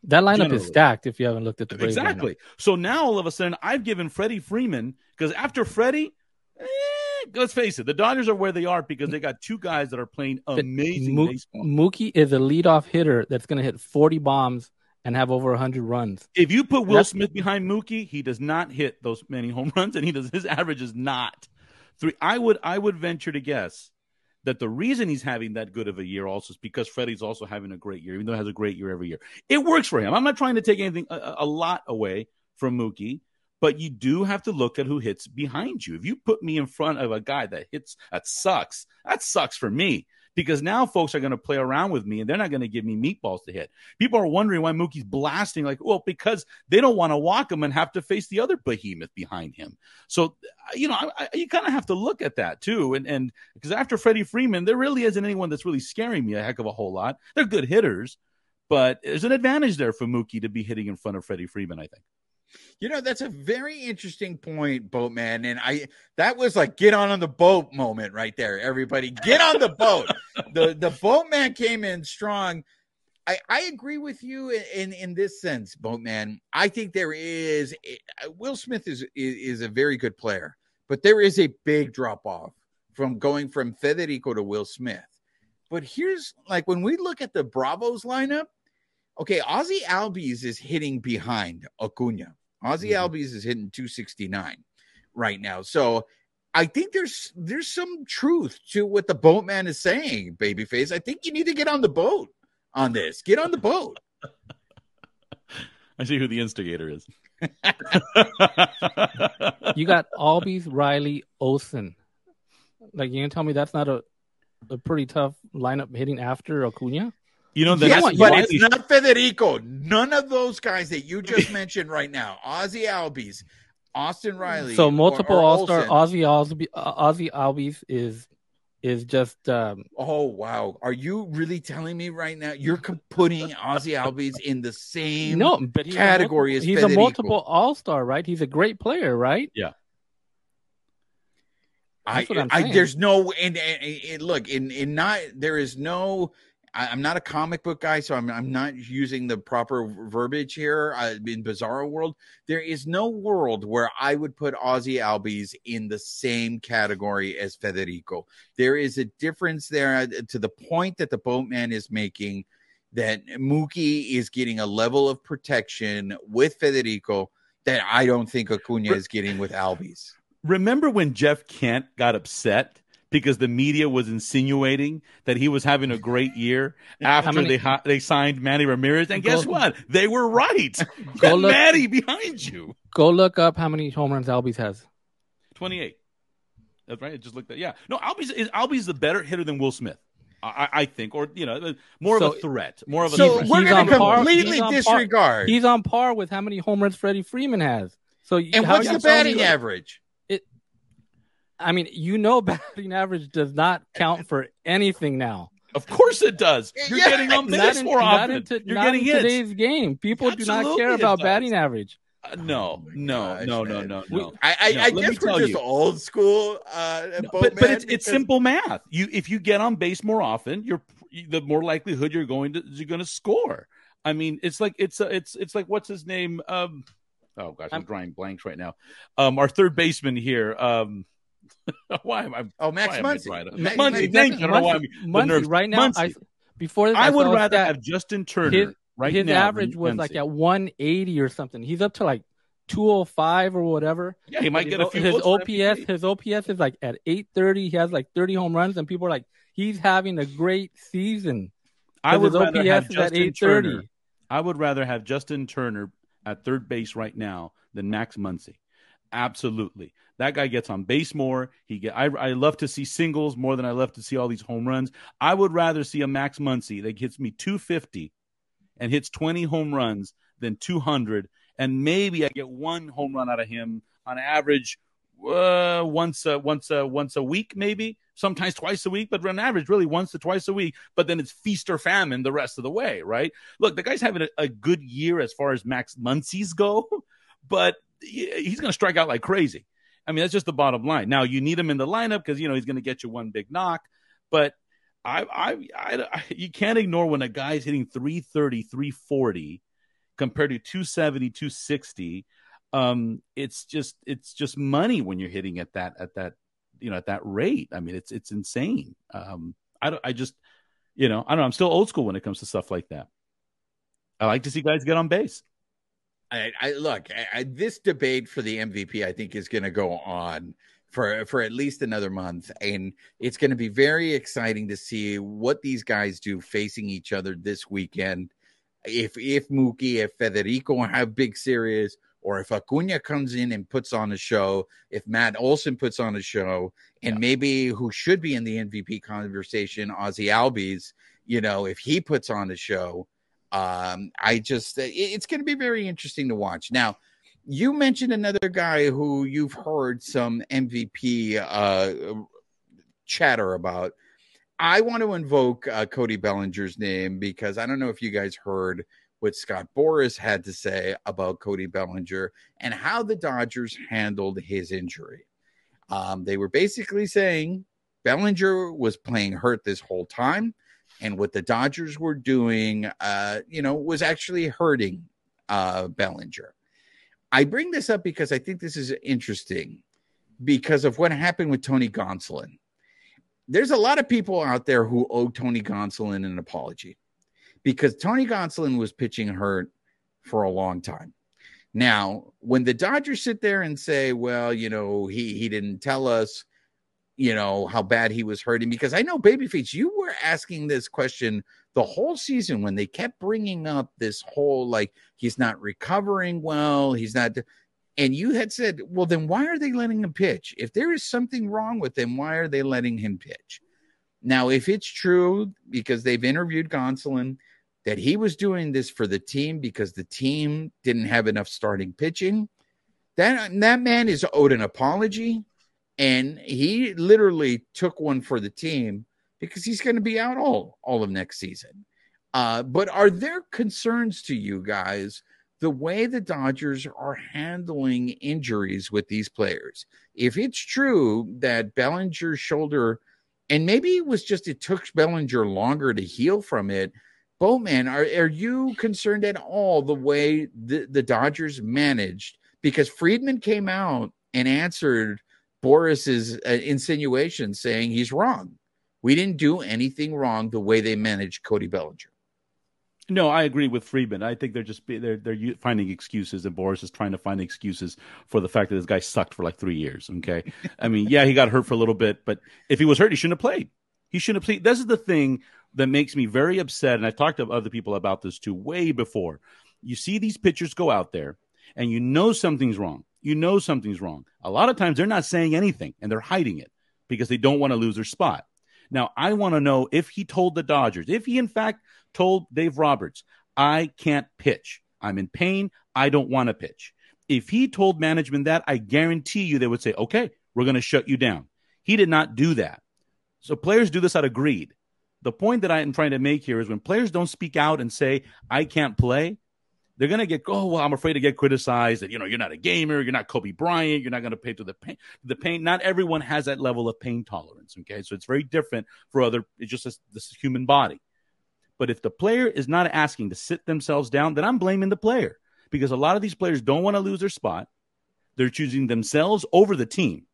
that lineup generally. is stacked. If you haven't looked at the Braves lineup. Exactly. So now all of a sudden, I've given Freddie Freeman because after Freddie, eh, let's face it, the Dodgers are where they are because they got two guys that are playing amazing baseball. Mookie is a leadoff hitter that's going to hit 40 bombs and have over 100 runs. If you put Will Smith behind Mookie, he does not hit those many home runs, and he does his average is not three. I would I would venture to guess that the reason he's having that good of a year also is because Freddie's also having a great year, even though he has a great year every year. It works for him. I'm not trying to take anything a, a lot away from Mookie, but you do have to look at who hits behind you. If you put me in front of a guy that hits that sucks, that sucks for me. Because now folks are going to play around with me and they're not going to give me meatballs to hit. People are wondering why Mookie's blasting. Like, well, because they don't want to walk him and have to face the other behemoth behind him. So, uh, you know, I, I, you kind of have to look at that too. And and because after Freddie Freeman, there really isn't anyone that's really scaring me a heck of a whole lot. They're good hitters, but there's an advantage there for Mookie to be hitting in front of Freddie Freeman. I think. You know, that's a very interesting point, Boatman. And I that was like get on on the boat moment right there. Everybody get on the boat. the the boatman came in strong. I, I agree with you in, in, in this sense, Boatman. I think there is eh, Will Smith is, is is a very good player, but there is a big drop off from going from Federico to Will Smith. But here's like when we look at the Bravos lineup, okay, Ozzy Albies is hitting behind Acuna. Ozzy Mhm. Albies is hitting 269 right now. So I think there's there's some truth to what the boatman is saying, babyface. I think you need to get on the boat on this. Get on the boat. I see who the instigator is. You got Albies, Riley, Olson. Like you can tell me that's not a a pretty tough lineup hitting after Acuna. You know, the yes, next but one- it's not Federico. None of those guys that you just mentioned right now, Ozzy Albies, Austin Riley. So multiple or- or All Star Olson. Ozzy Albi, uh, Ozzy Albies is is just um, Oh wow! Are you really telling me right now you're putting Ozzy Albies in the same? no, but category a as he's Federico. a multiple All Star, right? He's a great player, right? Yeah. That's what I'm I there's no and, and, and look in in not there is no. I, I'm not a comic book guy, so I'm I'm not using the proper verbiage here. Uh, in Bizarro World, there is no world where I would put Ozzy Albies in the same category as Federico. There is a difference there uh, to the point that the boatman is making that Mookie is getting a level of protection with Federico that I don't think Acuna is getting with Albies. Remember when Jeff Kent got upset because the media was insinuating that he was having a great year after many- they hi- they signed Manny Ramirez? And guess Go- what? They were right. Go look- Manny behind you. Go look up how many home runs Albies has. Twenty eight. That's right. I just looked at yeah. No, Albies is Albies the better hitter than Will Smith. I, I I think, or you know, uh, more So- of a threat, more of a So threat. we're going to completely he's on par- disregard. He's on par with how many home runs Freddie Freeman has. So and how what's you the batting me- average? I mean, you know, batting average does not count for anything now. Of course it does. You're Yeah. getting on base more not often. in to- You're not getting in hits. today's game. People do not care about does. batting average. Uh, no, Oh no, gosh, no, no, man. no, We- no. I, I, No, I guess we're just you. old school. Uh, No, but but man, it's it's simple math. You if you get on base more often, you're the more likelihood you're going to you're going to score. I mean, it's like it's uh, it's it's like what's his name? Um, oh gosh, I'm I'm- drawing blanks right now. Um, our third baseman here. Um, why am I? Oh, Max why am I Muncy. drawing Muncy, thank you. I don't know why Muncy, nerves. right now, I before this, I would rather stat, have Justin Turner his- right his now. average than was like at 180 or something. He's up to like 205 or whatever. yeah, he might But get a few his OPS. His OPS is like at 830. He has like 30 home runs, and people are like, he's having a great season. I would his rather OPS have is at Justin 830. Turner. I would rather have Justin Turner at third base right now than Max Muncy. Absolutely, that guy gets on base more. He get. I, I love to see singles more than I love to see all these home runs. I would rather see a Max Muncy that hits me 250 and hits 20 home runs than 200, and maybe I get one home run out of him on average uh, once once once a week, maybe sometimes twice a week, but on average, really once to twice a week. But then it's feast or famine the rest of the way, right? Look, the guy's having a, a good year as far as Max Muncy's go, but he's going to strike out like crazy. I mean, that's just the bottom line. Now you need him in the lineup because you know he's going to get you one big knock, but I, I, I, you can't ignore when a guy's hitting 330, 340 compared to 270, 260. Um, it's just, it's just money when you're hitting at that, at that, you know, at that rate. I mean, it's, it's insane. Um, I don't, I just, you know, I don't know. I'm still old school when it comes to stuff like that. I like to see guys get on base. I, I look. I, this debate for the MVP, I think, is going to go on for for at least another month, and it's going to be very exciting to see what these guys do facing each other this weekend. If if Mookie, if Federico have big series, or if Acuna comes in and puts on a show, if Matt Olson puts on a show, and Yeah. maybe who should be in the MVP conversation, Ozzy Albies, you know, if he puts on a show, um, I just it- it's going to be very interesting to watch. Now, you mentioned another guy who you've heard some MVP uh, chatter about. I want to invoke uh, Cody Bellinger's name because I don't know if you guys heard what Scott Boras had to say about Cody Bellinger and how the Dodgers handled his injury. Um, they were basically saying Bellinger was playing hurt this whole time, and what the Dodgers were doing, uh, you know, was actually hurting uh, Bellinger. I bring this up because I think this is interesting because of what happened with Tony Gonsolin. There's a lot of people out there who owe Tony Gonsolin an apology because Tony Gonsolin was pitching hurt for a long time. Now, when the Dodgers sit there and say, "Well, you know, he he didn't tell us, you know, how bad he was hurting," because I know Babyface, you were asking this question the whole season when they kept bringing up this whole like he's not recovering well, he's not. And you had said, well, then why are they letting him pitch? If there is something wrong with him, why are they letting him pitch? Now, if it's true, because they've interviewed Gonsolin, that he was doing this for the team because the team didn't have enough starting pitching, that, that man is owed an apology. And he literally took one for the team because he's going to be out all, all of next season. Uh, but are there concerns to you guys the way the Dodgers are handling injuries with these players? If it's true that Bellinger's shoulder, and maybe it was just it took Bellinger longer to heal from it. Boatman, are, are you concerned at all the way the, the Dodgers managed? Because Friedman came out and answered Boras's uh, insinuation saying he's wrong. We didn't do anything wrong the way they managed Cody Bellinger. No, I agree with Friedman. I think they're just they're they're finding excuses, and Boras is trying to find excuses for the fact that this guy sucked for like three years. Okay, I mean, yeah, he got hurt for a little bit, but if he was hurt, he shouldn't have played. He shouldn't have played. This is the thing that makes me very upset, and I've talked to other people about this too way before. You see these pitchers go out there, and you know something's wrong. You know something's wrong. A lot of times they're not saying anything, and they're hiding it because they don't want to lose their spot. Now, I want to know if he told the Dodgers, if he in fact told Dave Roberts, I can't pitch. I'm in pain. I don't want to pitch. If he told management that, I guarantee you they would say, okay, we're going to shut you down. He did not do that. So players do this out of greed. The point that I'm trying to make here is when players don't speak out and say, I can't play, they're to get, oh, well, I'm afraid to get criticized that, you know, you're not a gamer. You're not Kobe Bryant. You're not to pay to the pain, the pain. Not everyone has that level of pain tolerance. Okay. So it's very different for other, it's just this, human body. But if the player is not asking to sit themselves down, then I'm blaming the player because a lot of these players don't want to lose their spot. They're choosing themselves over the team.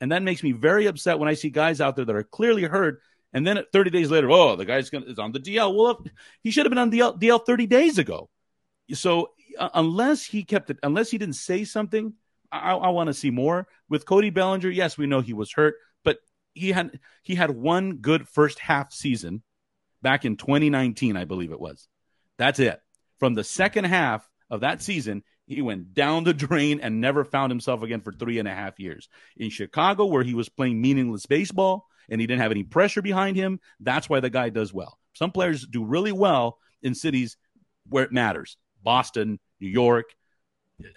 And that makes me very upset when I see guys out there that are clearly hurt. And then 30 days later, oh, the guy's gonna, is on the DL. Well, he should have been on the DL, DL 30 days ago. So uh, unless he kept it, unless he didn't say something, I, I want to see more. With Cody Bellinger, yes, we know he was hurt, but he had he had one good first half season back in 2019, I believe it was. That's it. From the second half of that season, he went down the drain and never found himself again for three and a half years. In Chicago, where he was playing meaningless baseball and he didn't have any pressure behind him, that's why the guy does well. Some players do really well in cities where it matters Boston, New York,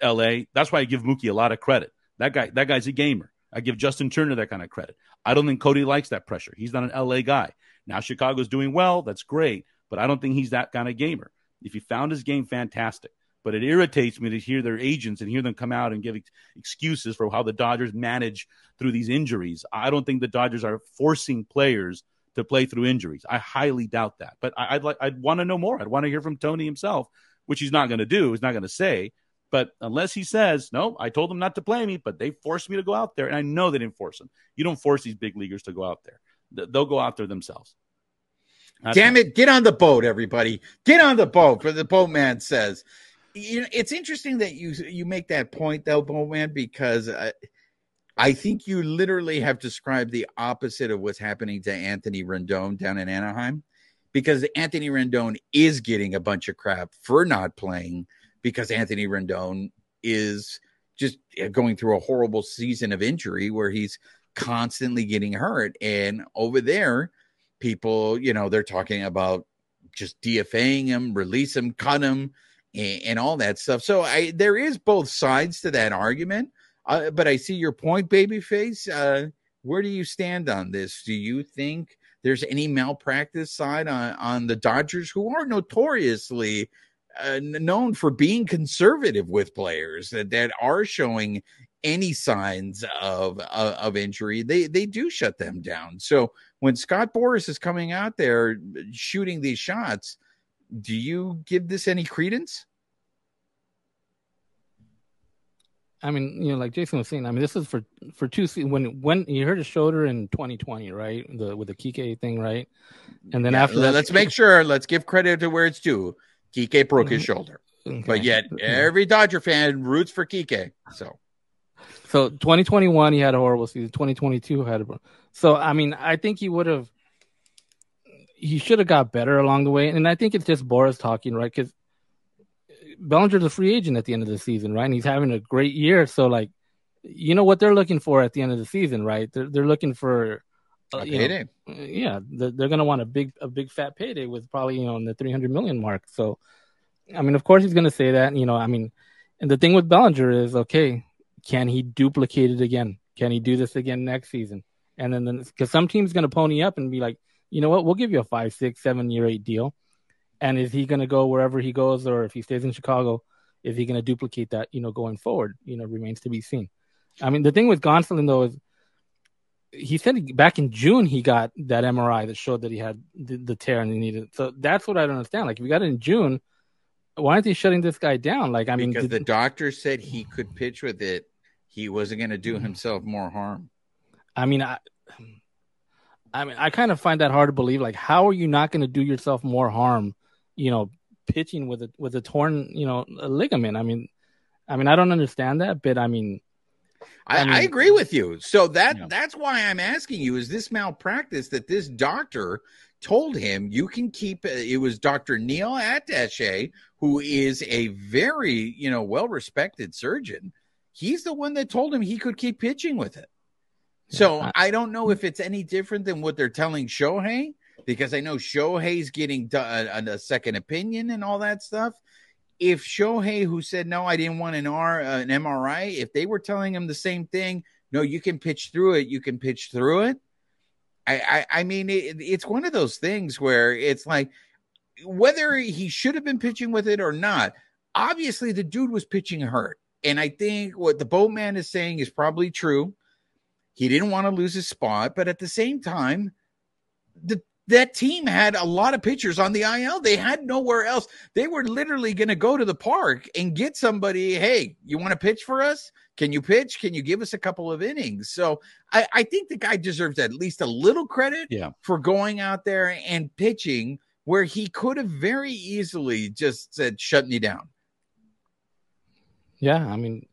LA. That's why I give Mookie a lot of credit. That guy, that guy's a gamer. I give Justin Turner that kind of credit. I don't think Cody likes that pressure. He's not an LA guy. Now Chicago's doing well. That's great. But I don't think he's that kind of gamer. If he found his game, fantastic. But it irritates me to hear their agents and hear them come out and give ex- excuses for how the Dodgers manage through these injuries. I don't think the Dodgers are forcing players to play through injuries. I highly doubt that. But I, would like I'd want to know more. I'd want to hear from Tony himself, which he's not going to do. He's not going to say. But unless he says, no, I told them not to play me, but they forced me to go out there. And I know they didn't force him. You don't force these big leaguers to go out there they'll go out there themselves. That's Damn it! Get on the boat, everybody. Get on the boat. But the boatman says, you know, it's interesting that you you make that point, though, boatman, because I, I think you literally have described the opposite of what's happening to Anthony Rendon down in Anaheim, because Anthony Rendon is getting a bunch of crap for not playing because Anthony Rendon is just going through a horrible season of injury where he's constantly getting hurt. And over there, people, you know, they're talking about just DFAing him, release him, cut him, and, and all that stuff. So I there is both sides to that argument. Uh, but I see your point, babyface. Uh, where do you stand on this? Do you think there's any malpractice side on, on the Dodgers, who are notoriously uh, known for being conservative with players that, that are showing any signs of uh, of injury, they they do shut them down. So when Scott Boras is coming out there shooting these shots, do you give this any credence? I mean, you know, like Jason was saying, I mean, this is for for two when when you heard his shoulder in 2020, right? The with the Kike thing, right? And then yeah, after that, let's make sure. Let's give credit to where it's due. Kike broke his mm-hmm. shoulder, okay. but yet every Dodger fan roots for Kike. So so 2021 he had a horrible season. 2022 had a so I mean I think he would have he should have got better along the way, and I think it's just Boras talking right because Bellinger's a free agent at the end of the season, right? And he's having a great year. So like, you know what they're looking for at the end of the season, right? They're they're looking for uh, A you know, payday. yeah, they're, they're going to want a big a big fat payday with probably you know in the 300 million mark. So, I mean, of course he's going to say that. You know, I mean, and the thing with Bellinger is okay, can he duplicate it again? Can he do this again next season? And then then because some team's going to pony up and be like, you know what, we'll give you a five, six, seven year, eight deal. And is he going to go wherever he goes, or if he stays in Chicago, is he going to duplicate that? You know, going forward, you know, remains to be seen. I mean, the thing with Gonsolin though is he said back in June he got that MRI that showed that he had the, the tear and he needed. So that's what I don't understand. Like, if you got it in June, why aren't they shutting this guy down? Like, I mean, because did- the doctor said he could pitch with it. He wasn't going to do himself more harm. I mean, I, I mean, I kind of find that hard to believe. Like, how are you not going to do yourself more harm? You know, pitching with a with a torn, you know, a ligament. I mean, I mean, I don't understand that, but I mean, I, I I, agree with you. So that Yeah. that's why I'm asking you: Is this malpractice that this doctor told him you can keep? Uh, it was Doctor Neal ElAttrache, who is a very you know well respected surgeon. He's the one that told him he could keep pitching with it. So I don't know if it's any different than what they're telling Shohei, because I know Shohei's getting a, a second opinion and all that stuff. If Shohei, who said no, I didn't want an R, uh, an MRI, if they were telling him the same thing, no, you can pitch through it, you can pitch through it. I, I, I mean, it, it's one of those things where it's like whether he should have been pitching with it or not. Obviously, the dude was pitching hurt, and I think what the boatman is saying is probably true. He didn't want to lose his spot, but at the same time, the that team had a lot of pitchers on the IL. They had nowhere else. They were literally going to go to the park and get somebody. Hey, you want to pitch for us? Can you pitch? Can you give us a couple of innings? So I, I think the guy deserves at least a little credit Yeah. for going out there and pitching where he could have very easily just said, shut me down. yeah, I mean,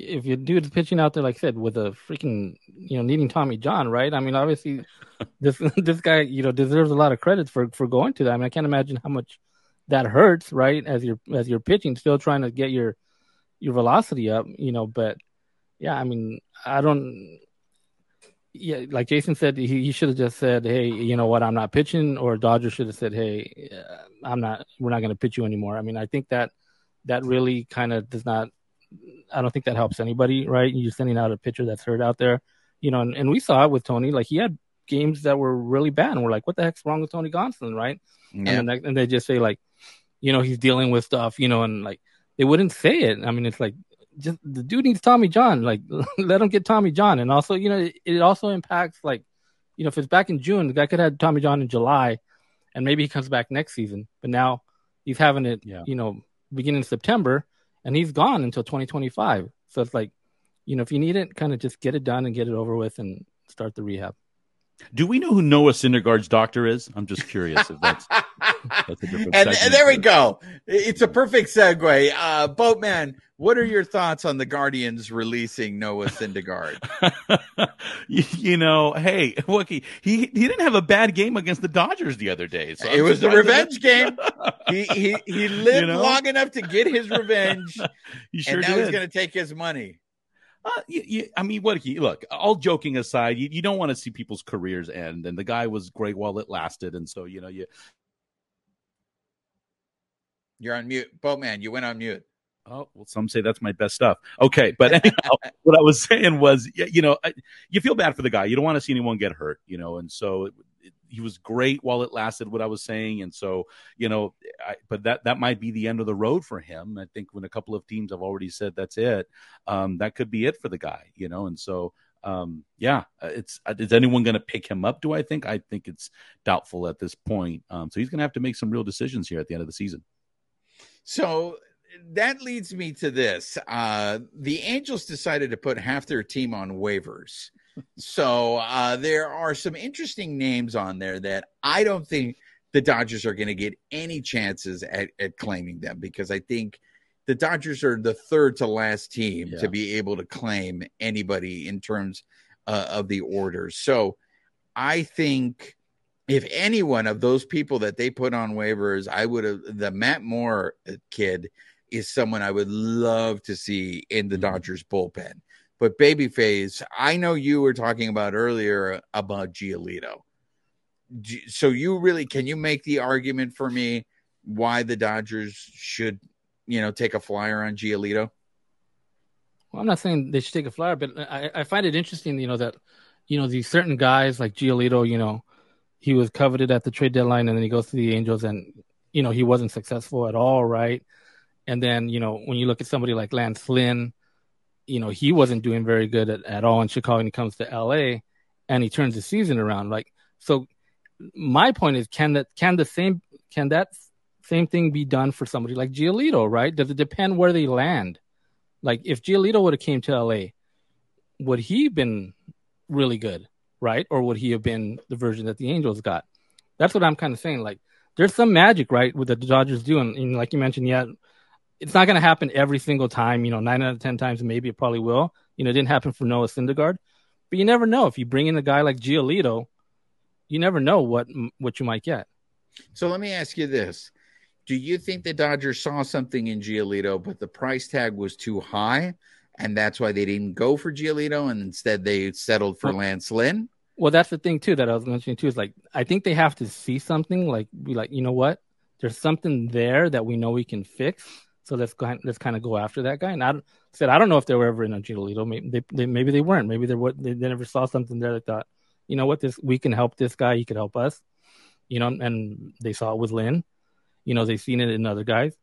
if your dude's pitching out there, like I said, with a freaking, you know, needing Tommy John, right? I mean, obviously, this this guy, you know, deserves a lot of credit for for going to that. I mean, I can't imagine how much that hurts, right? As you're as you're pitching, still trying to get your your velocity up, you know. But yeah, I mean, I don't. Yeah, like Jason said, he, he should have just said, "Hey, you know what? I'm not pitching," or Dodgers should have said, "Hey, uh, I'm not. We're not going to pitch you anymore." I mean, I think that that really kind of does not. I don't think that helps anybody, right? You're sending out a pitcher that's hurt out there, you know. And, and we saw it with Tony. Like he had games that were really bad, and we're like, "What the heck's wrong with Tony Gonsolin?" Right? Yeah. And then they, and they just say like, you know, he's dealing with stuff, you know, and like they wouldn't say it. I mean, it's like just the dude needs Tommy John. Like let him get Tommy John, and also, you know, it, it also impacts like, you know, if it's back in June, the guy could have Tommy John in July, and maybe he comes back next season. But now he's having it, Yeah. you know, beginning September, and he's gone until 2025. So it's like, you know, if you need it, kind of just get it done and get it over with, and start the rehab. Do we know who Noah Syndergaard's doctor is? I'm just curious if that's that's a different. And, and there we go. It's a perfect segue. Uh, Boatman, what are your thoughts on the Guardians releasing Noah Syndergaard? you, you know, hey, Wookie, he he didn't have a bad game against the Dodgers the other day. So it I'm was the revenge game. He he he lived You know? long enough to get his revenge, he sure and now did. he's going to take his money. Uh, you, you, I mean, what? He, look, all joking aside, you, you don't want to see people's careers end, and the guy was great while it lasted, and so you know, you. You're on mute, Boatman. You went on mute. Oh well, some say that's my best stuff. Okay, but anyhow, what I was saying was, you know, you feel bad for the guy. You don't want to see anyone get hurt, you know, and so it, it, he was great while it lasted. What I was saying, and so you know, I, but that that might be the end of the road for him. I think when a couple of teams have already said that's it, um, that could be it for the guy, you know, and so um yeah uh, it's uh, is anyone going to pick him up do i think i think it's doubtful at this point um so he's going to have to make some real decisions here at the end of the season So that leads me to this. Uh, the Angels decided to put half their team on waivers. so uh, there are some interesting names on there that I don't think the Dodgers are going to get any chances at, at claiming them because I think the Dodgers are the third to last team Yeah. to be able to claim anybody in terms uh, of the orders. So I think if any one of those people that they put on waivers, I would have the Matt Moore uh, kid is someone I would love to see in the Dodgers bullpen. But babyface, I know you were talking about earlier about Giolito. So you really can you make the argument for me why the Dodgers should, you know, take a flyer on Giolito? Well, I'm not saying they should take a flyer, but I, I find it interesting, you know, that, you know, these certain guys like Giolito, you know, he was coveted at the trade deadline and then he goes to the Angels and, you know, he wasn't successful at all, right? And then, you know, when you look at somebody like Lance Lynn, you know, he wasn't doing very good at, at all in Chicago and he comes to LA and he turns the season around. Like, so my point is, can that, can the same, can that same thing be done for somebody like Giolito, right? Does it depend where they land? Like if Giolito would have came to LA, would he been really good, right? Or would he have been the version that the Angels got? That's what I'm kind of saying. Like there's some magic, right, with the Dodgers doing. And like you mentioned, yeah, it's not going to happen every single time. You know, nine out of ten times, maybe it probably will. You know, it didn't happen for Noah Syndergaard, but you never know if you bring in a guy like Giolito. You never know what what you might get. So let me ask you this. Do you think the Dodgers saw something in Giolito, but the price tag was too high, and that's why they didn't go for Giolito, and instead they settled for Well- Lance Lynn? Well, that's the thing too that I was mentioning too. Is like I think they have to see something, like be like, you know what? There's something there that we know we can fix. So let's go. Let's kind of go after that guy. And I don't- said I don't know if they were ever in a Giolito. Maybe they, they maybe they weren't. Maybe they were. They, they never saw something there that thought, you know what? This we can help this guy. He could help us. You know, and they saw it with Lynn. You know, they've seen it in other guys.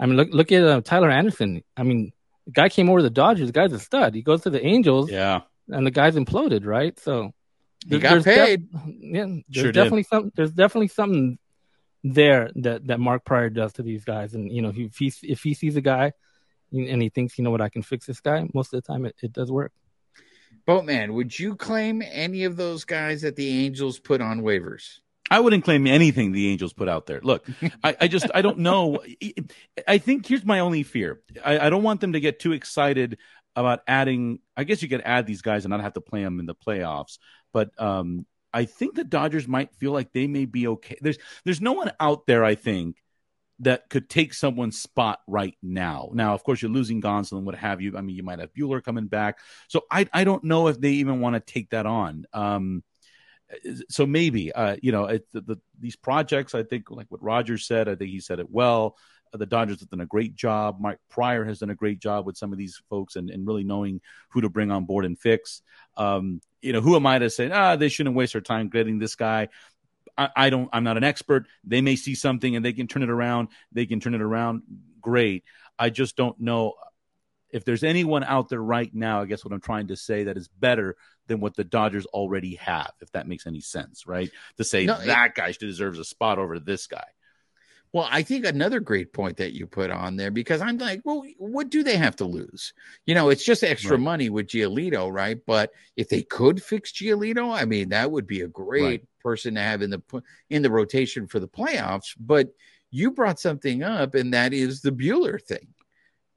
I mean, look look at uh, Tyler Anderson. I mean, the guy came over to the Dodgers. The guy's a stud. He goes to the Angels, Yeah. and the guy's imploded, right? So He got there's def- paid. yeah, there's Sure did. definitely some. There's definitely something there that that Mark Prior does to these guys, and you know, if he if he sees a guy and he thinks, you know what, I can fix this guy, most of the time it, it does work. Boatman, would you claim any of those guys that the Angels put on waivers? I wouldn't claim anything the Angels put out there. Look, I, I just I don't know. I think here's my only fear. I, I don't want them to get too excited about adding. I guess you could add these guys and not have to play them in the playoffs. But um, I think the Dodgers might feel like they may be okay. There's there's no one out there. I think that could take someone's spot right now. Now, of course, you're losing Gonsolin, what have you. I mean, you might have Buehler coming back. So I I don't know if they even want to take that on. Um, so maybe uh, you know it, the, the, these projects. I think like what Rogers said. I think he said it well. Uh, the Dodgers have done a great job. Mike Prior has done a great job with some of these folks and, and really knowing who to bring on board and fix. Um, you know, who am I to say ah they shouldn't waste their time getting this guy? I, I don't. I'm not an expert. They may see something and they can turn it around. They can turn it around. Great. I just don't know if there's anyone out there right now. I guess what I'm trying to say that is better than what the Dodgers already have, if that makes any sense, right? To say No, it- that guy deserves a spot over this guy. Well, I think another great point that you put on there because I'm like, well, what do they have to lose? You know, it's just extra Right. money with Giolito, right? But if they could fix Giolito, I mean, that would be a great Right. person to have in the in the rotation for the playoffs. But you brought something up, and that is the Buehler thing.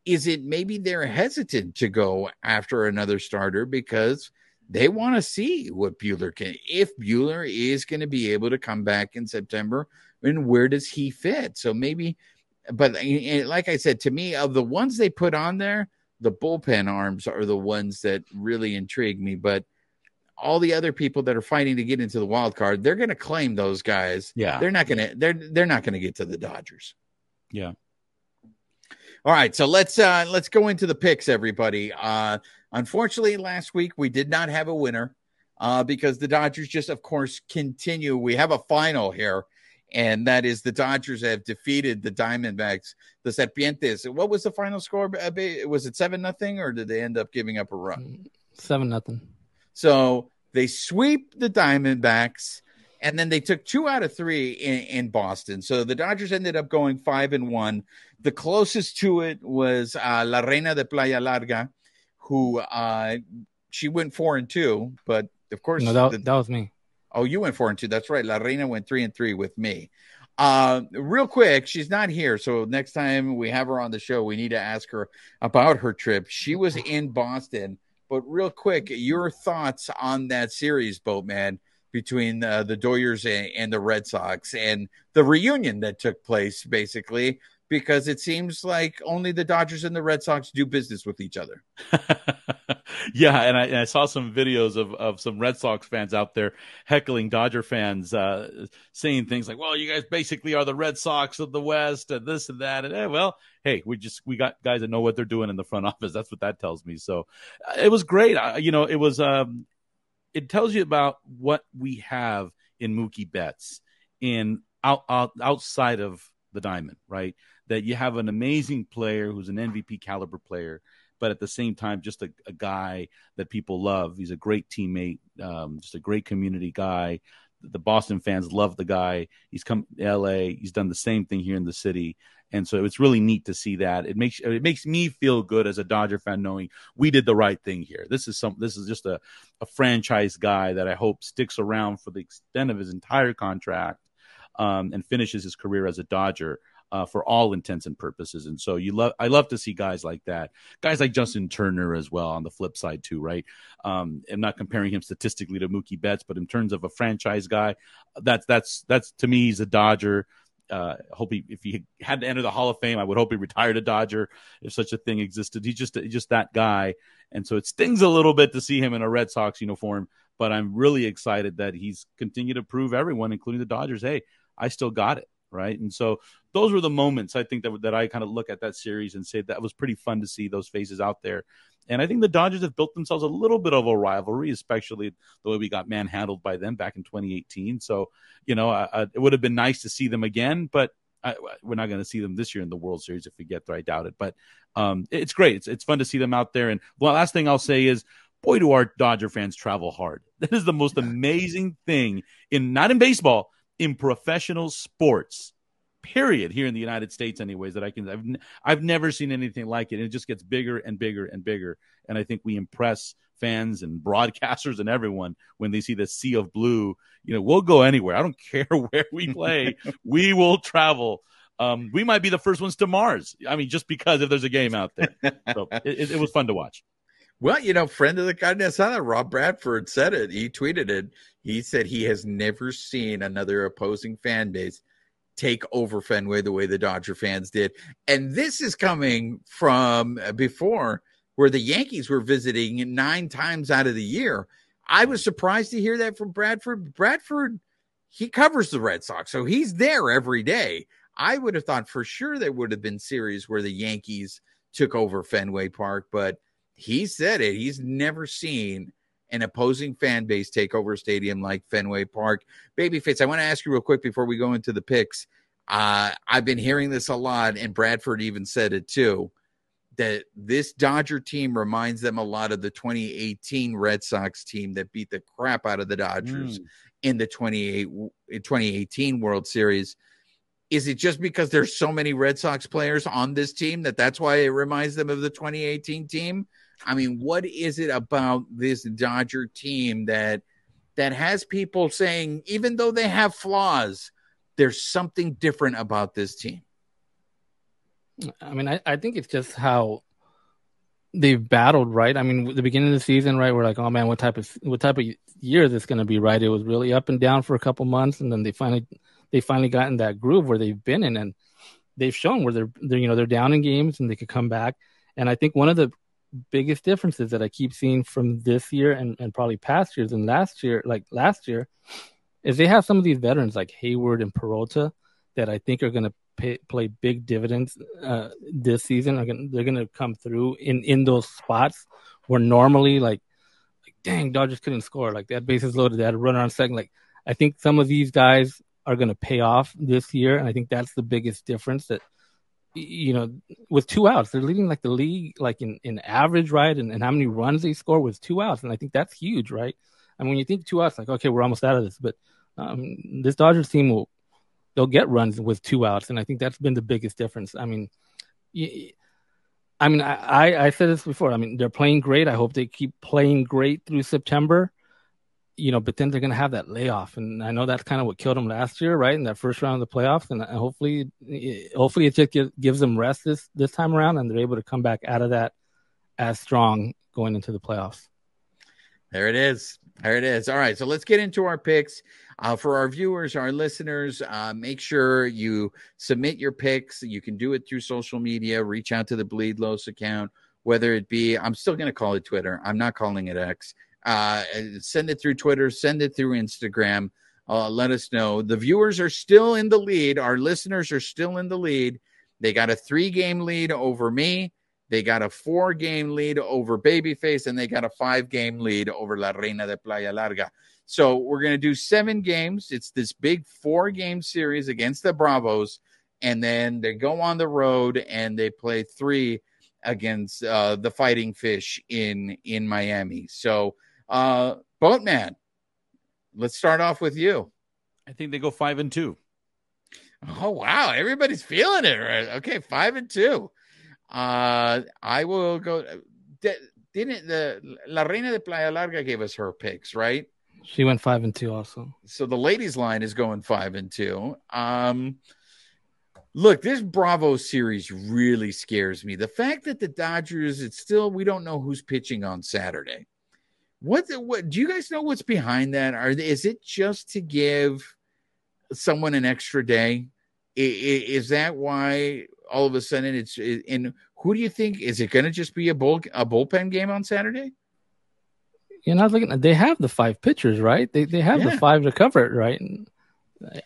Is it maybe they're hesitant to go after another starter because they want to see what Buehler can, if Buehler is going to be able to come back in September and where does he fit? So maybe, but eh, like I said, to me, of the ones they put on there, the bullpen arms are the ones that really intrigue me. But all the other people that are fighting to get into the wild card, they're going to claim those guys. Yeah. They're not going to. They're they're not going to get to the Dodgers. Yeah. All right, so let's uh let's go into the picks, everybody. Uh unfortunately, last week we did not have a winner uh because the Dodgers just of course continue. We have a final here, and that is the Dodgers have defeated the Diamondbacks, the Serpientes. What was the final score? Uh, Was it seven nothing, or did they end up giving up a run? Seven nothing. So they sweep the Diamondbacks, and then they took two out of three in, in Boston. So the Dodgers ended up going five and one. The closest to it was uh, La Reina de Playa Larga, who uh, she went four and two, but of course, No, that, the- that was me. Oh, you went four and two. That's right. La Reina went three and three with me. Uh, real quick, she's not here. So next time we have her on the show, we need to ask her about her trip. She was in Boston, but real quick, your thoughts on that series, Boatman, between uh, the Doyers and, and the Red Sox and the reunion that took place basically because it seems like only the Dodgers and the Red Sox do business with each other. yeah, and I, and I, saw some videos of, of some Red Sox fans out there heckling Dodger fans, uh, saying things like, "Well, you guys basically are the Red Sox of the West, and this and that." And eh, well, hey, we just we got guys that know what they're doing in the front office. That's what that tells me. So uh, it was great. I, you know, it was. Um, it tells you about what we have in Mookie Betts in out, out outside of the diamond, right? That you have an amazing player who's an MVP caliber player, but at the same time, just a, a guy that people love. He's a great teammate, um, just a great community guy. The Boston fans love the guy. He's come to LA. He's done the same thing here in the city. And so it's really neat to see that. It makes it makes me feel good as a Dodger fan knowing we did the right thing here. This is some this is just a, a franchise guy that I hope sticks around for the extent of his entire contract um, and finishes his career as a Dodger. Uh, for all intents and purposes. And so you love, I love to see guys like that, guys like Justin Turner as well on the flip side too, right? Um, I'm not comparing him statistically to Mookie Betts, but in terms of a franchise guy, that's that's that's to me he's a Dodger. Uh, hope he, if he had to enter the Hall of Fame, I would hope he retired a Dodger if such a thing existed. He's just just that guy, and so it stings a little bit to see him in a Red Sox uniform. But I'm really excited that he's continued to prove everyone, including the Dodgers, hey, I still got it. Right. And so those were the moments I think that, that I kind of look at that series and say that was pretty fun to see those faces out there. And I think the Dodgers have built themselves a little bit of a rivalry, especially the way we got manhandled by them back in 2018. So, you know, it would have been nice to see them again, but I, we're not going to see them this year in the World Series if we get there. I doubt it, but um, it's great. It's, it's fun to see them out there. And the last thing I'll say is, boy, do our Dodger fans travel hard. That is the most amazing thing in not in baseball, in professional sports period here in the United States anyways that I can I've I've never seen anything like it. It just gets bigger and bigger and bigger and I think we impress fans and broadcasters and everyone when they see the sea of blue, you know, we'll go anywhere. I don't care where we play. we will travel. Um, we might be the first ones to Mars. I mean, just because if there's a game out there. So it, it was fun to watch. Well, you know, friend of the Carne Rob Bradford said it. He tweeted it. He said he has never seen another opposing fan base take over Fenway the way the Dodger fans did. And this is coming from uh, before where the Yankees were visiting nine times out of the year. I was surprised to hear that from Bradford. Bradford, he covers the Red Sox, so he's there every day. I would have thought for sure there would have been series where the Yankees took over Fenway Park, but he said it. He's never seen an opposing fan base take over a stadium like Fenway Park. Baby Babyface, I want to ask you real quick before we go into the picks. Uh, I've been hearing this a lot, and Bradford even said it too that this Dodger team reminds them a lot of the 2018 Red Sox team that beat the crap out of the Dodgers mm. in the 2018 World Series. Is it just because there's so many Red Sox players on this team that that's why it reminds them of the 2018 team? I mean, what is it about this Dodger team that that has people saying even though they have flaws, there's something different about this team? I mean, I, I think it's just how they've battled, right? I mean, the beginning of the season, right? We're like, oh man, what type of what type of year is this going to be, right? It was really up and down for a couple months, and then they finally they finally got in that groove where they've been in, and they've shown where they're they're you know they're down in games and they could come back. And I think one of the biggest differences that I keep seeing from this year and, and probably past years and last year, like last year, is they have some of these veterans like Heyward and Peralta that I think are going to play big dividends uh, this season. Are gonna, they're going to come through in in those spots where normally like, like dang Dodgers couldn't score like that bases loaded, they had a runner on second. Like I think some of these guys are going to pay off this year, and I think that's the biggest difference that you know, with two outs, they're leading like the league, like in, in average, right? And, and how many runs they score with two outs. And I think that's huge, right? I mean, when you think two outs, like, okay, we're almost out of this. But um, this Dodgers team will, they'll get runs with two outs. And I think that's been the biggest difference. I mean, I mean, I, I said this before. I mean, they're playing great. I hope they keep playing great through September you know, but then they're going to have that layoff, and I know that's kind of what killed them last year, right? In that first round of the playoffs, and hopefully, hopefully, it just gives them rest this this time around, and they're able to come back out of that as strong going into the playoffs. There it is. There it is. All right, so let's get into our picks. Uh, for our viewers, our listeners, uh, make sure you submit your picks. You can do it through social media. Reach out to the Bleav Los account, whether it be, I'm still going to call it Twitter. I'm not calling it X. Uh, send it through Twitter, send it through Instagram. Uh, let us know. The viewers are still in the lead. Our listeners are still in the lead. They got a three game lead over me. They got a four game lead over Babyface, and they got a five game lead over La Reina de Playa Larga. So we're going to do seven games. It's this big four game series against the Bravos. And then they go on the road and they play three against uh, the Fighting Fish in in Miami. So, uh, Boatman, let's start off with you. I think they go five and two. Oh wow, everybody's feeling it. Right? Okay, five and two. Uh, I will go. Didn't the La Reina de Playa Larga gave us her picks, right? She went five and two also. So the ladies line is going five and two. Um, look, this Bravo series really scares me. The fact that the Dodgers, it's still we don't know who's pitching on Saturday. What what do you guys know what's behind that? Are is it just to give someone an extra day? Is that why all of a sudden it's in? Who do you think is it going to just be a bull a bullpen game on Saturday? You're not looking. They have the five pitchers, right? They they have yeah. the five to cover it, right?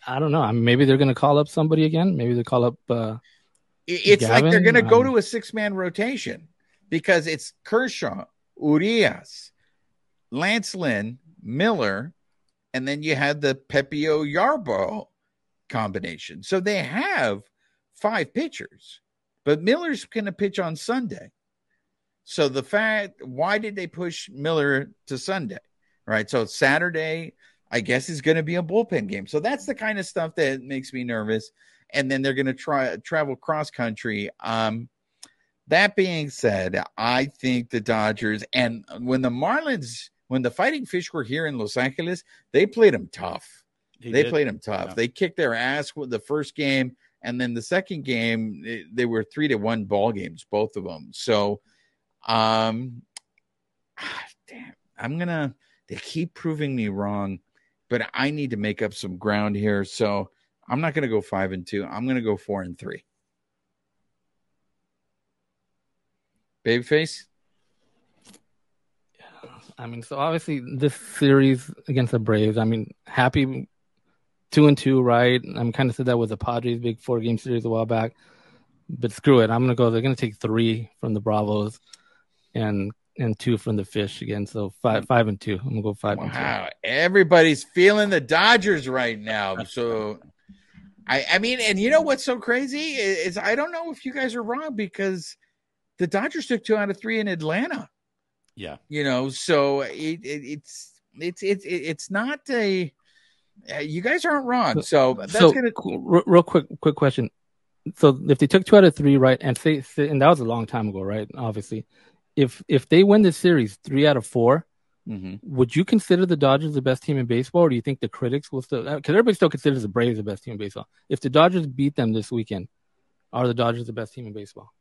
I don't know. I mean, maybe they're going to call up somebody again. Maybe they call up. Uh, it's Gavin. like they're going to go to a six man rotation because it's Kershaw, Urias, Lance Lynn, Miller, and then you had the Pepiot Yarbrough combination. So they have five pitchers, but Miller's going to pitch on Sunday. So the fact, why did they push Miller to Sunday? Right. So Saturday, I guess, is going to be a bullpen game. So that's the kind of stuff that makes me nervous. And then they're going to try travel cross country. Um, that being said, I think the Dodgers and when the Marlins, when the Fighting Fish were here in Los Angeles, they played them tough. They, they played them tough. Yeah. They kicked their ass with the first game, and then the second game they were three to one ball games, both of them. So um, ah, damn, I'm gonna. They keep proving me wrong, but I need to make up some ground here. So I'm not gonna go five and two. I'm gonna go four and three. Babyface. I mean, so obviously this series against the Braves. I mean, happy two and two, right? I'm kind of said that with the Padres big four game series a while back, but screw it. I'm gonna go. They're gonna take three from the Bravos and and two from the fish again. So five five and two. I'm gonna go five. Wow, everybody's feeling the Dodgers right now. So I I mean, and you know what's so crazy is I don't know if you guys are wrong because the Dodgers took two out of three in Atlanta. Yeah, you know, so it, it it's it's it's it's not a. You guys aren't wrong. So that's so, gonna real quick quick question. So if they took two out of three, right, and say, and that was a long time ago, right? Obviously, if if they win the series three out of 4 mm-hmm. would you consider the Dodgers the best team in baseball, or do you think the critics will still? Because everybody still considers the Braves the best team in baseball. If the Dodgers beat them this weekend, are the Dodgers the best team in baseball?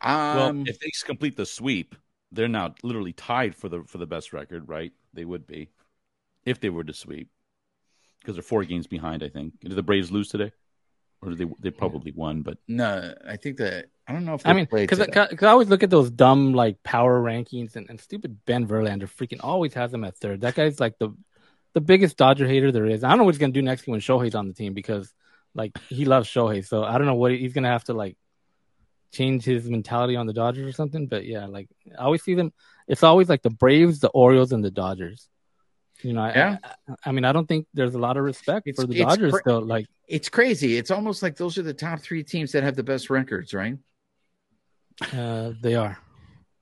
Um, well, if they complete the sweep, they're now literally tied for the for the best record, right? They would be if they were to sweep because they're four games behind. I think. Did the Braves lose today? or they they probably won, but no, I think that I don't know if I mean because I always look at those dumb like power rankings and, and stupid Ben Verlander freaking always has them at third. That guy's like the the biggest Dodger hater there is. I don't know what he's gonna do next when Shohei's on the team because like he loves Shohei, so I don't know what he's gonna have to like change his mentality on the Dodgers or something. But yeah, like I always see them. It's always like the Braves, the Orioles, and the Dodgers. You know, yeah. I, I, mean, I don't think there's a lot of respect it's, for the Dodgers cra- still. Like, it's crazy. It's almost like those are the top three teams that have the best records, right? Uh, they are.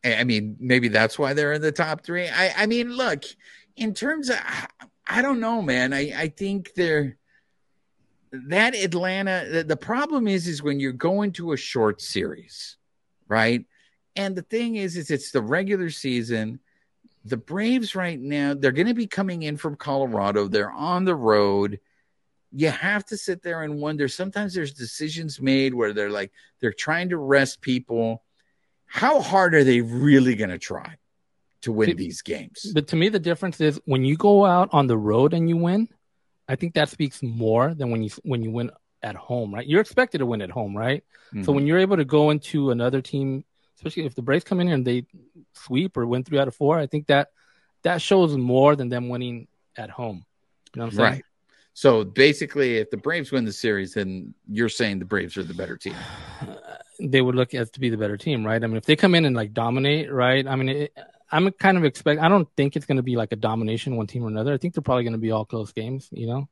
I mean, maybe that's why they're in the top three. I, I mean, look, in terms of, I don't know, man. I, I think they're that Atlanta. The, the problem is, is when you're going to a short series, right? And the thing is, is it's the regular season the Braves right now, they're going to be coming in from Colorado. They're on the road. You have to sit there and wonder. Sometimes there's decisions made where they're like, they're trying to rest people. How hard are they really going to try to win these games. But to me, the difference is when you go out on the road and you win. I think that speaks more than when you when you win at home, right? You're expected to win at home, right? So Mhm. when you're able to go into another team, especially if the Braves come in here and they sweep or win three out of four, I think that that shows more than them winning at home. You know what I'm saying? right. So basically, if the Braves win the series, then you're saying the Braves are the better team. They would look as to be the better team, right? I mean, if they come in and like dominate, right? I mean, it, I'm kind of expect. I don't think it's going to be like a domination one team or another. I think they're probably going to be all close games. You know?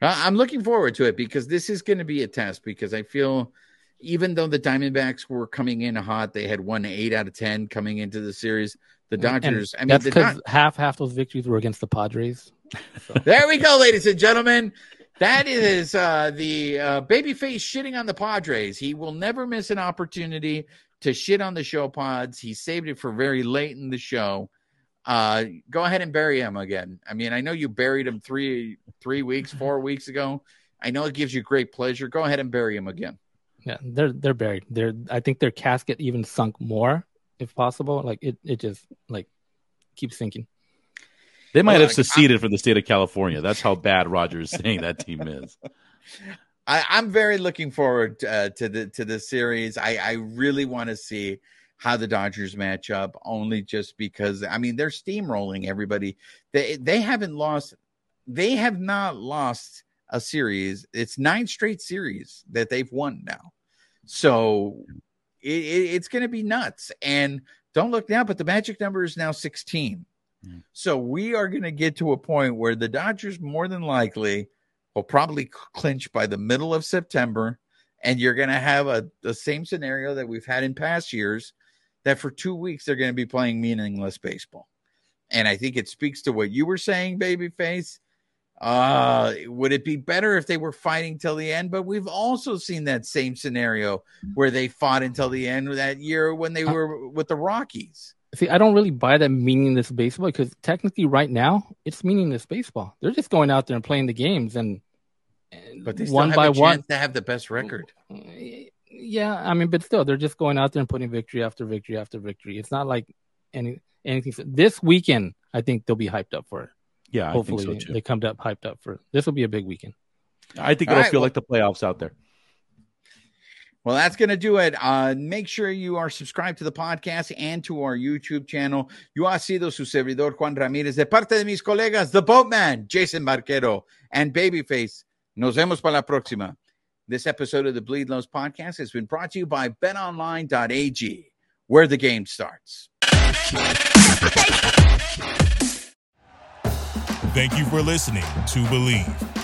I'm looking forward to it because this is going to be a test. Because I feel, even though the Diamondbacks were coming in hot, they had won eight out of ten coming into the series. The Dodgers. I mean, that's because Dod- half half those victories were against the Padres. there we go, ladies and gentlemen. That is uh, the uh, babyface shitting on the Padres. He will never miss an opportunity to shit on the show pods. He saved it for very late in the show. Uh, go ahead and bury him again. I mean, I know you buried him three three weeks, four weeks ago. I know it gives you great pleasure. Go ahead and bury him again. Yeah, they're they're buried. They're I think their casket even sunk more, if possible. Like it, it just like keeps sinking. They might Well, have I- seceded from the state of California. That's how bad Roger is saying that team is. I, I'm very looking forward uh, to the to the series. I, I really want to see how the Dodgers match up, only just because I mean they're steamrolling everybody. They they haven't lost. They have not lost a series. It's nine straight series that they've won now. So it, it, it's going to be nuts. And don't look now, but the magic number is now 16. Mm. So we are going to get to a point where the Dodgers more than likely will probably clinch by the middle of September. And you're going to have a the same scenario that we've had in past years that for two weeks they're going to be playing meaningless baseball. And I think it speaks to what you were saying, babyface. Uh, would it be better if they were fighting till the end? But we've also seen that same scenario where they fought until the end that year when they were with the Rockies. See, I don't really buy that meaningless baseball because technically, right now, it's meaningless baseball. They're just going out there and playing the games, and, and But they still one have by a one. chance to have the best record. Yeah, I mean, but still, they're just going out there and putting victory after victory after victory. It's not like any anything. This weekend, I think they'll be hyped up for it. Yeah, I Hopefully, think so too. they come up hyped up for it. This will be a big weekend. I think All it'll right, feel well- like the playoffs out there. Well, that's going to do it. Uh, make sure you are subscribed to the podcast and to our YouTube channel. You ha sido su servidor Juan Ramírez de parte de mis colegas, The Boatman, Jason Barquero, and Babyface. Nos vemos para la próxima. This episode of the Bleav Lows podcast has been brought to you by betonline.ag, where the game starts. Thank you for listening to Bleav.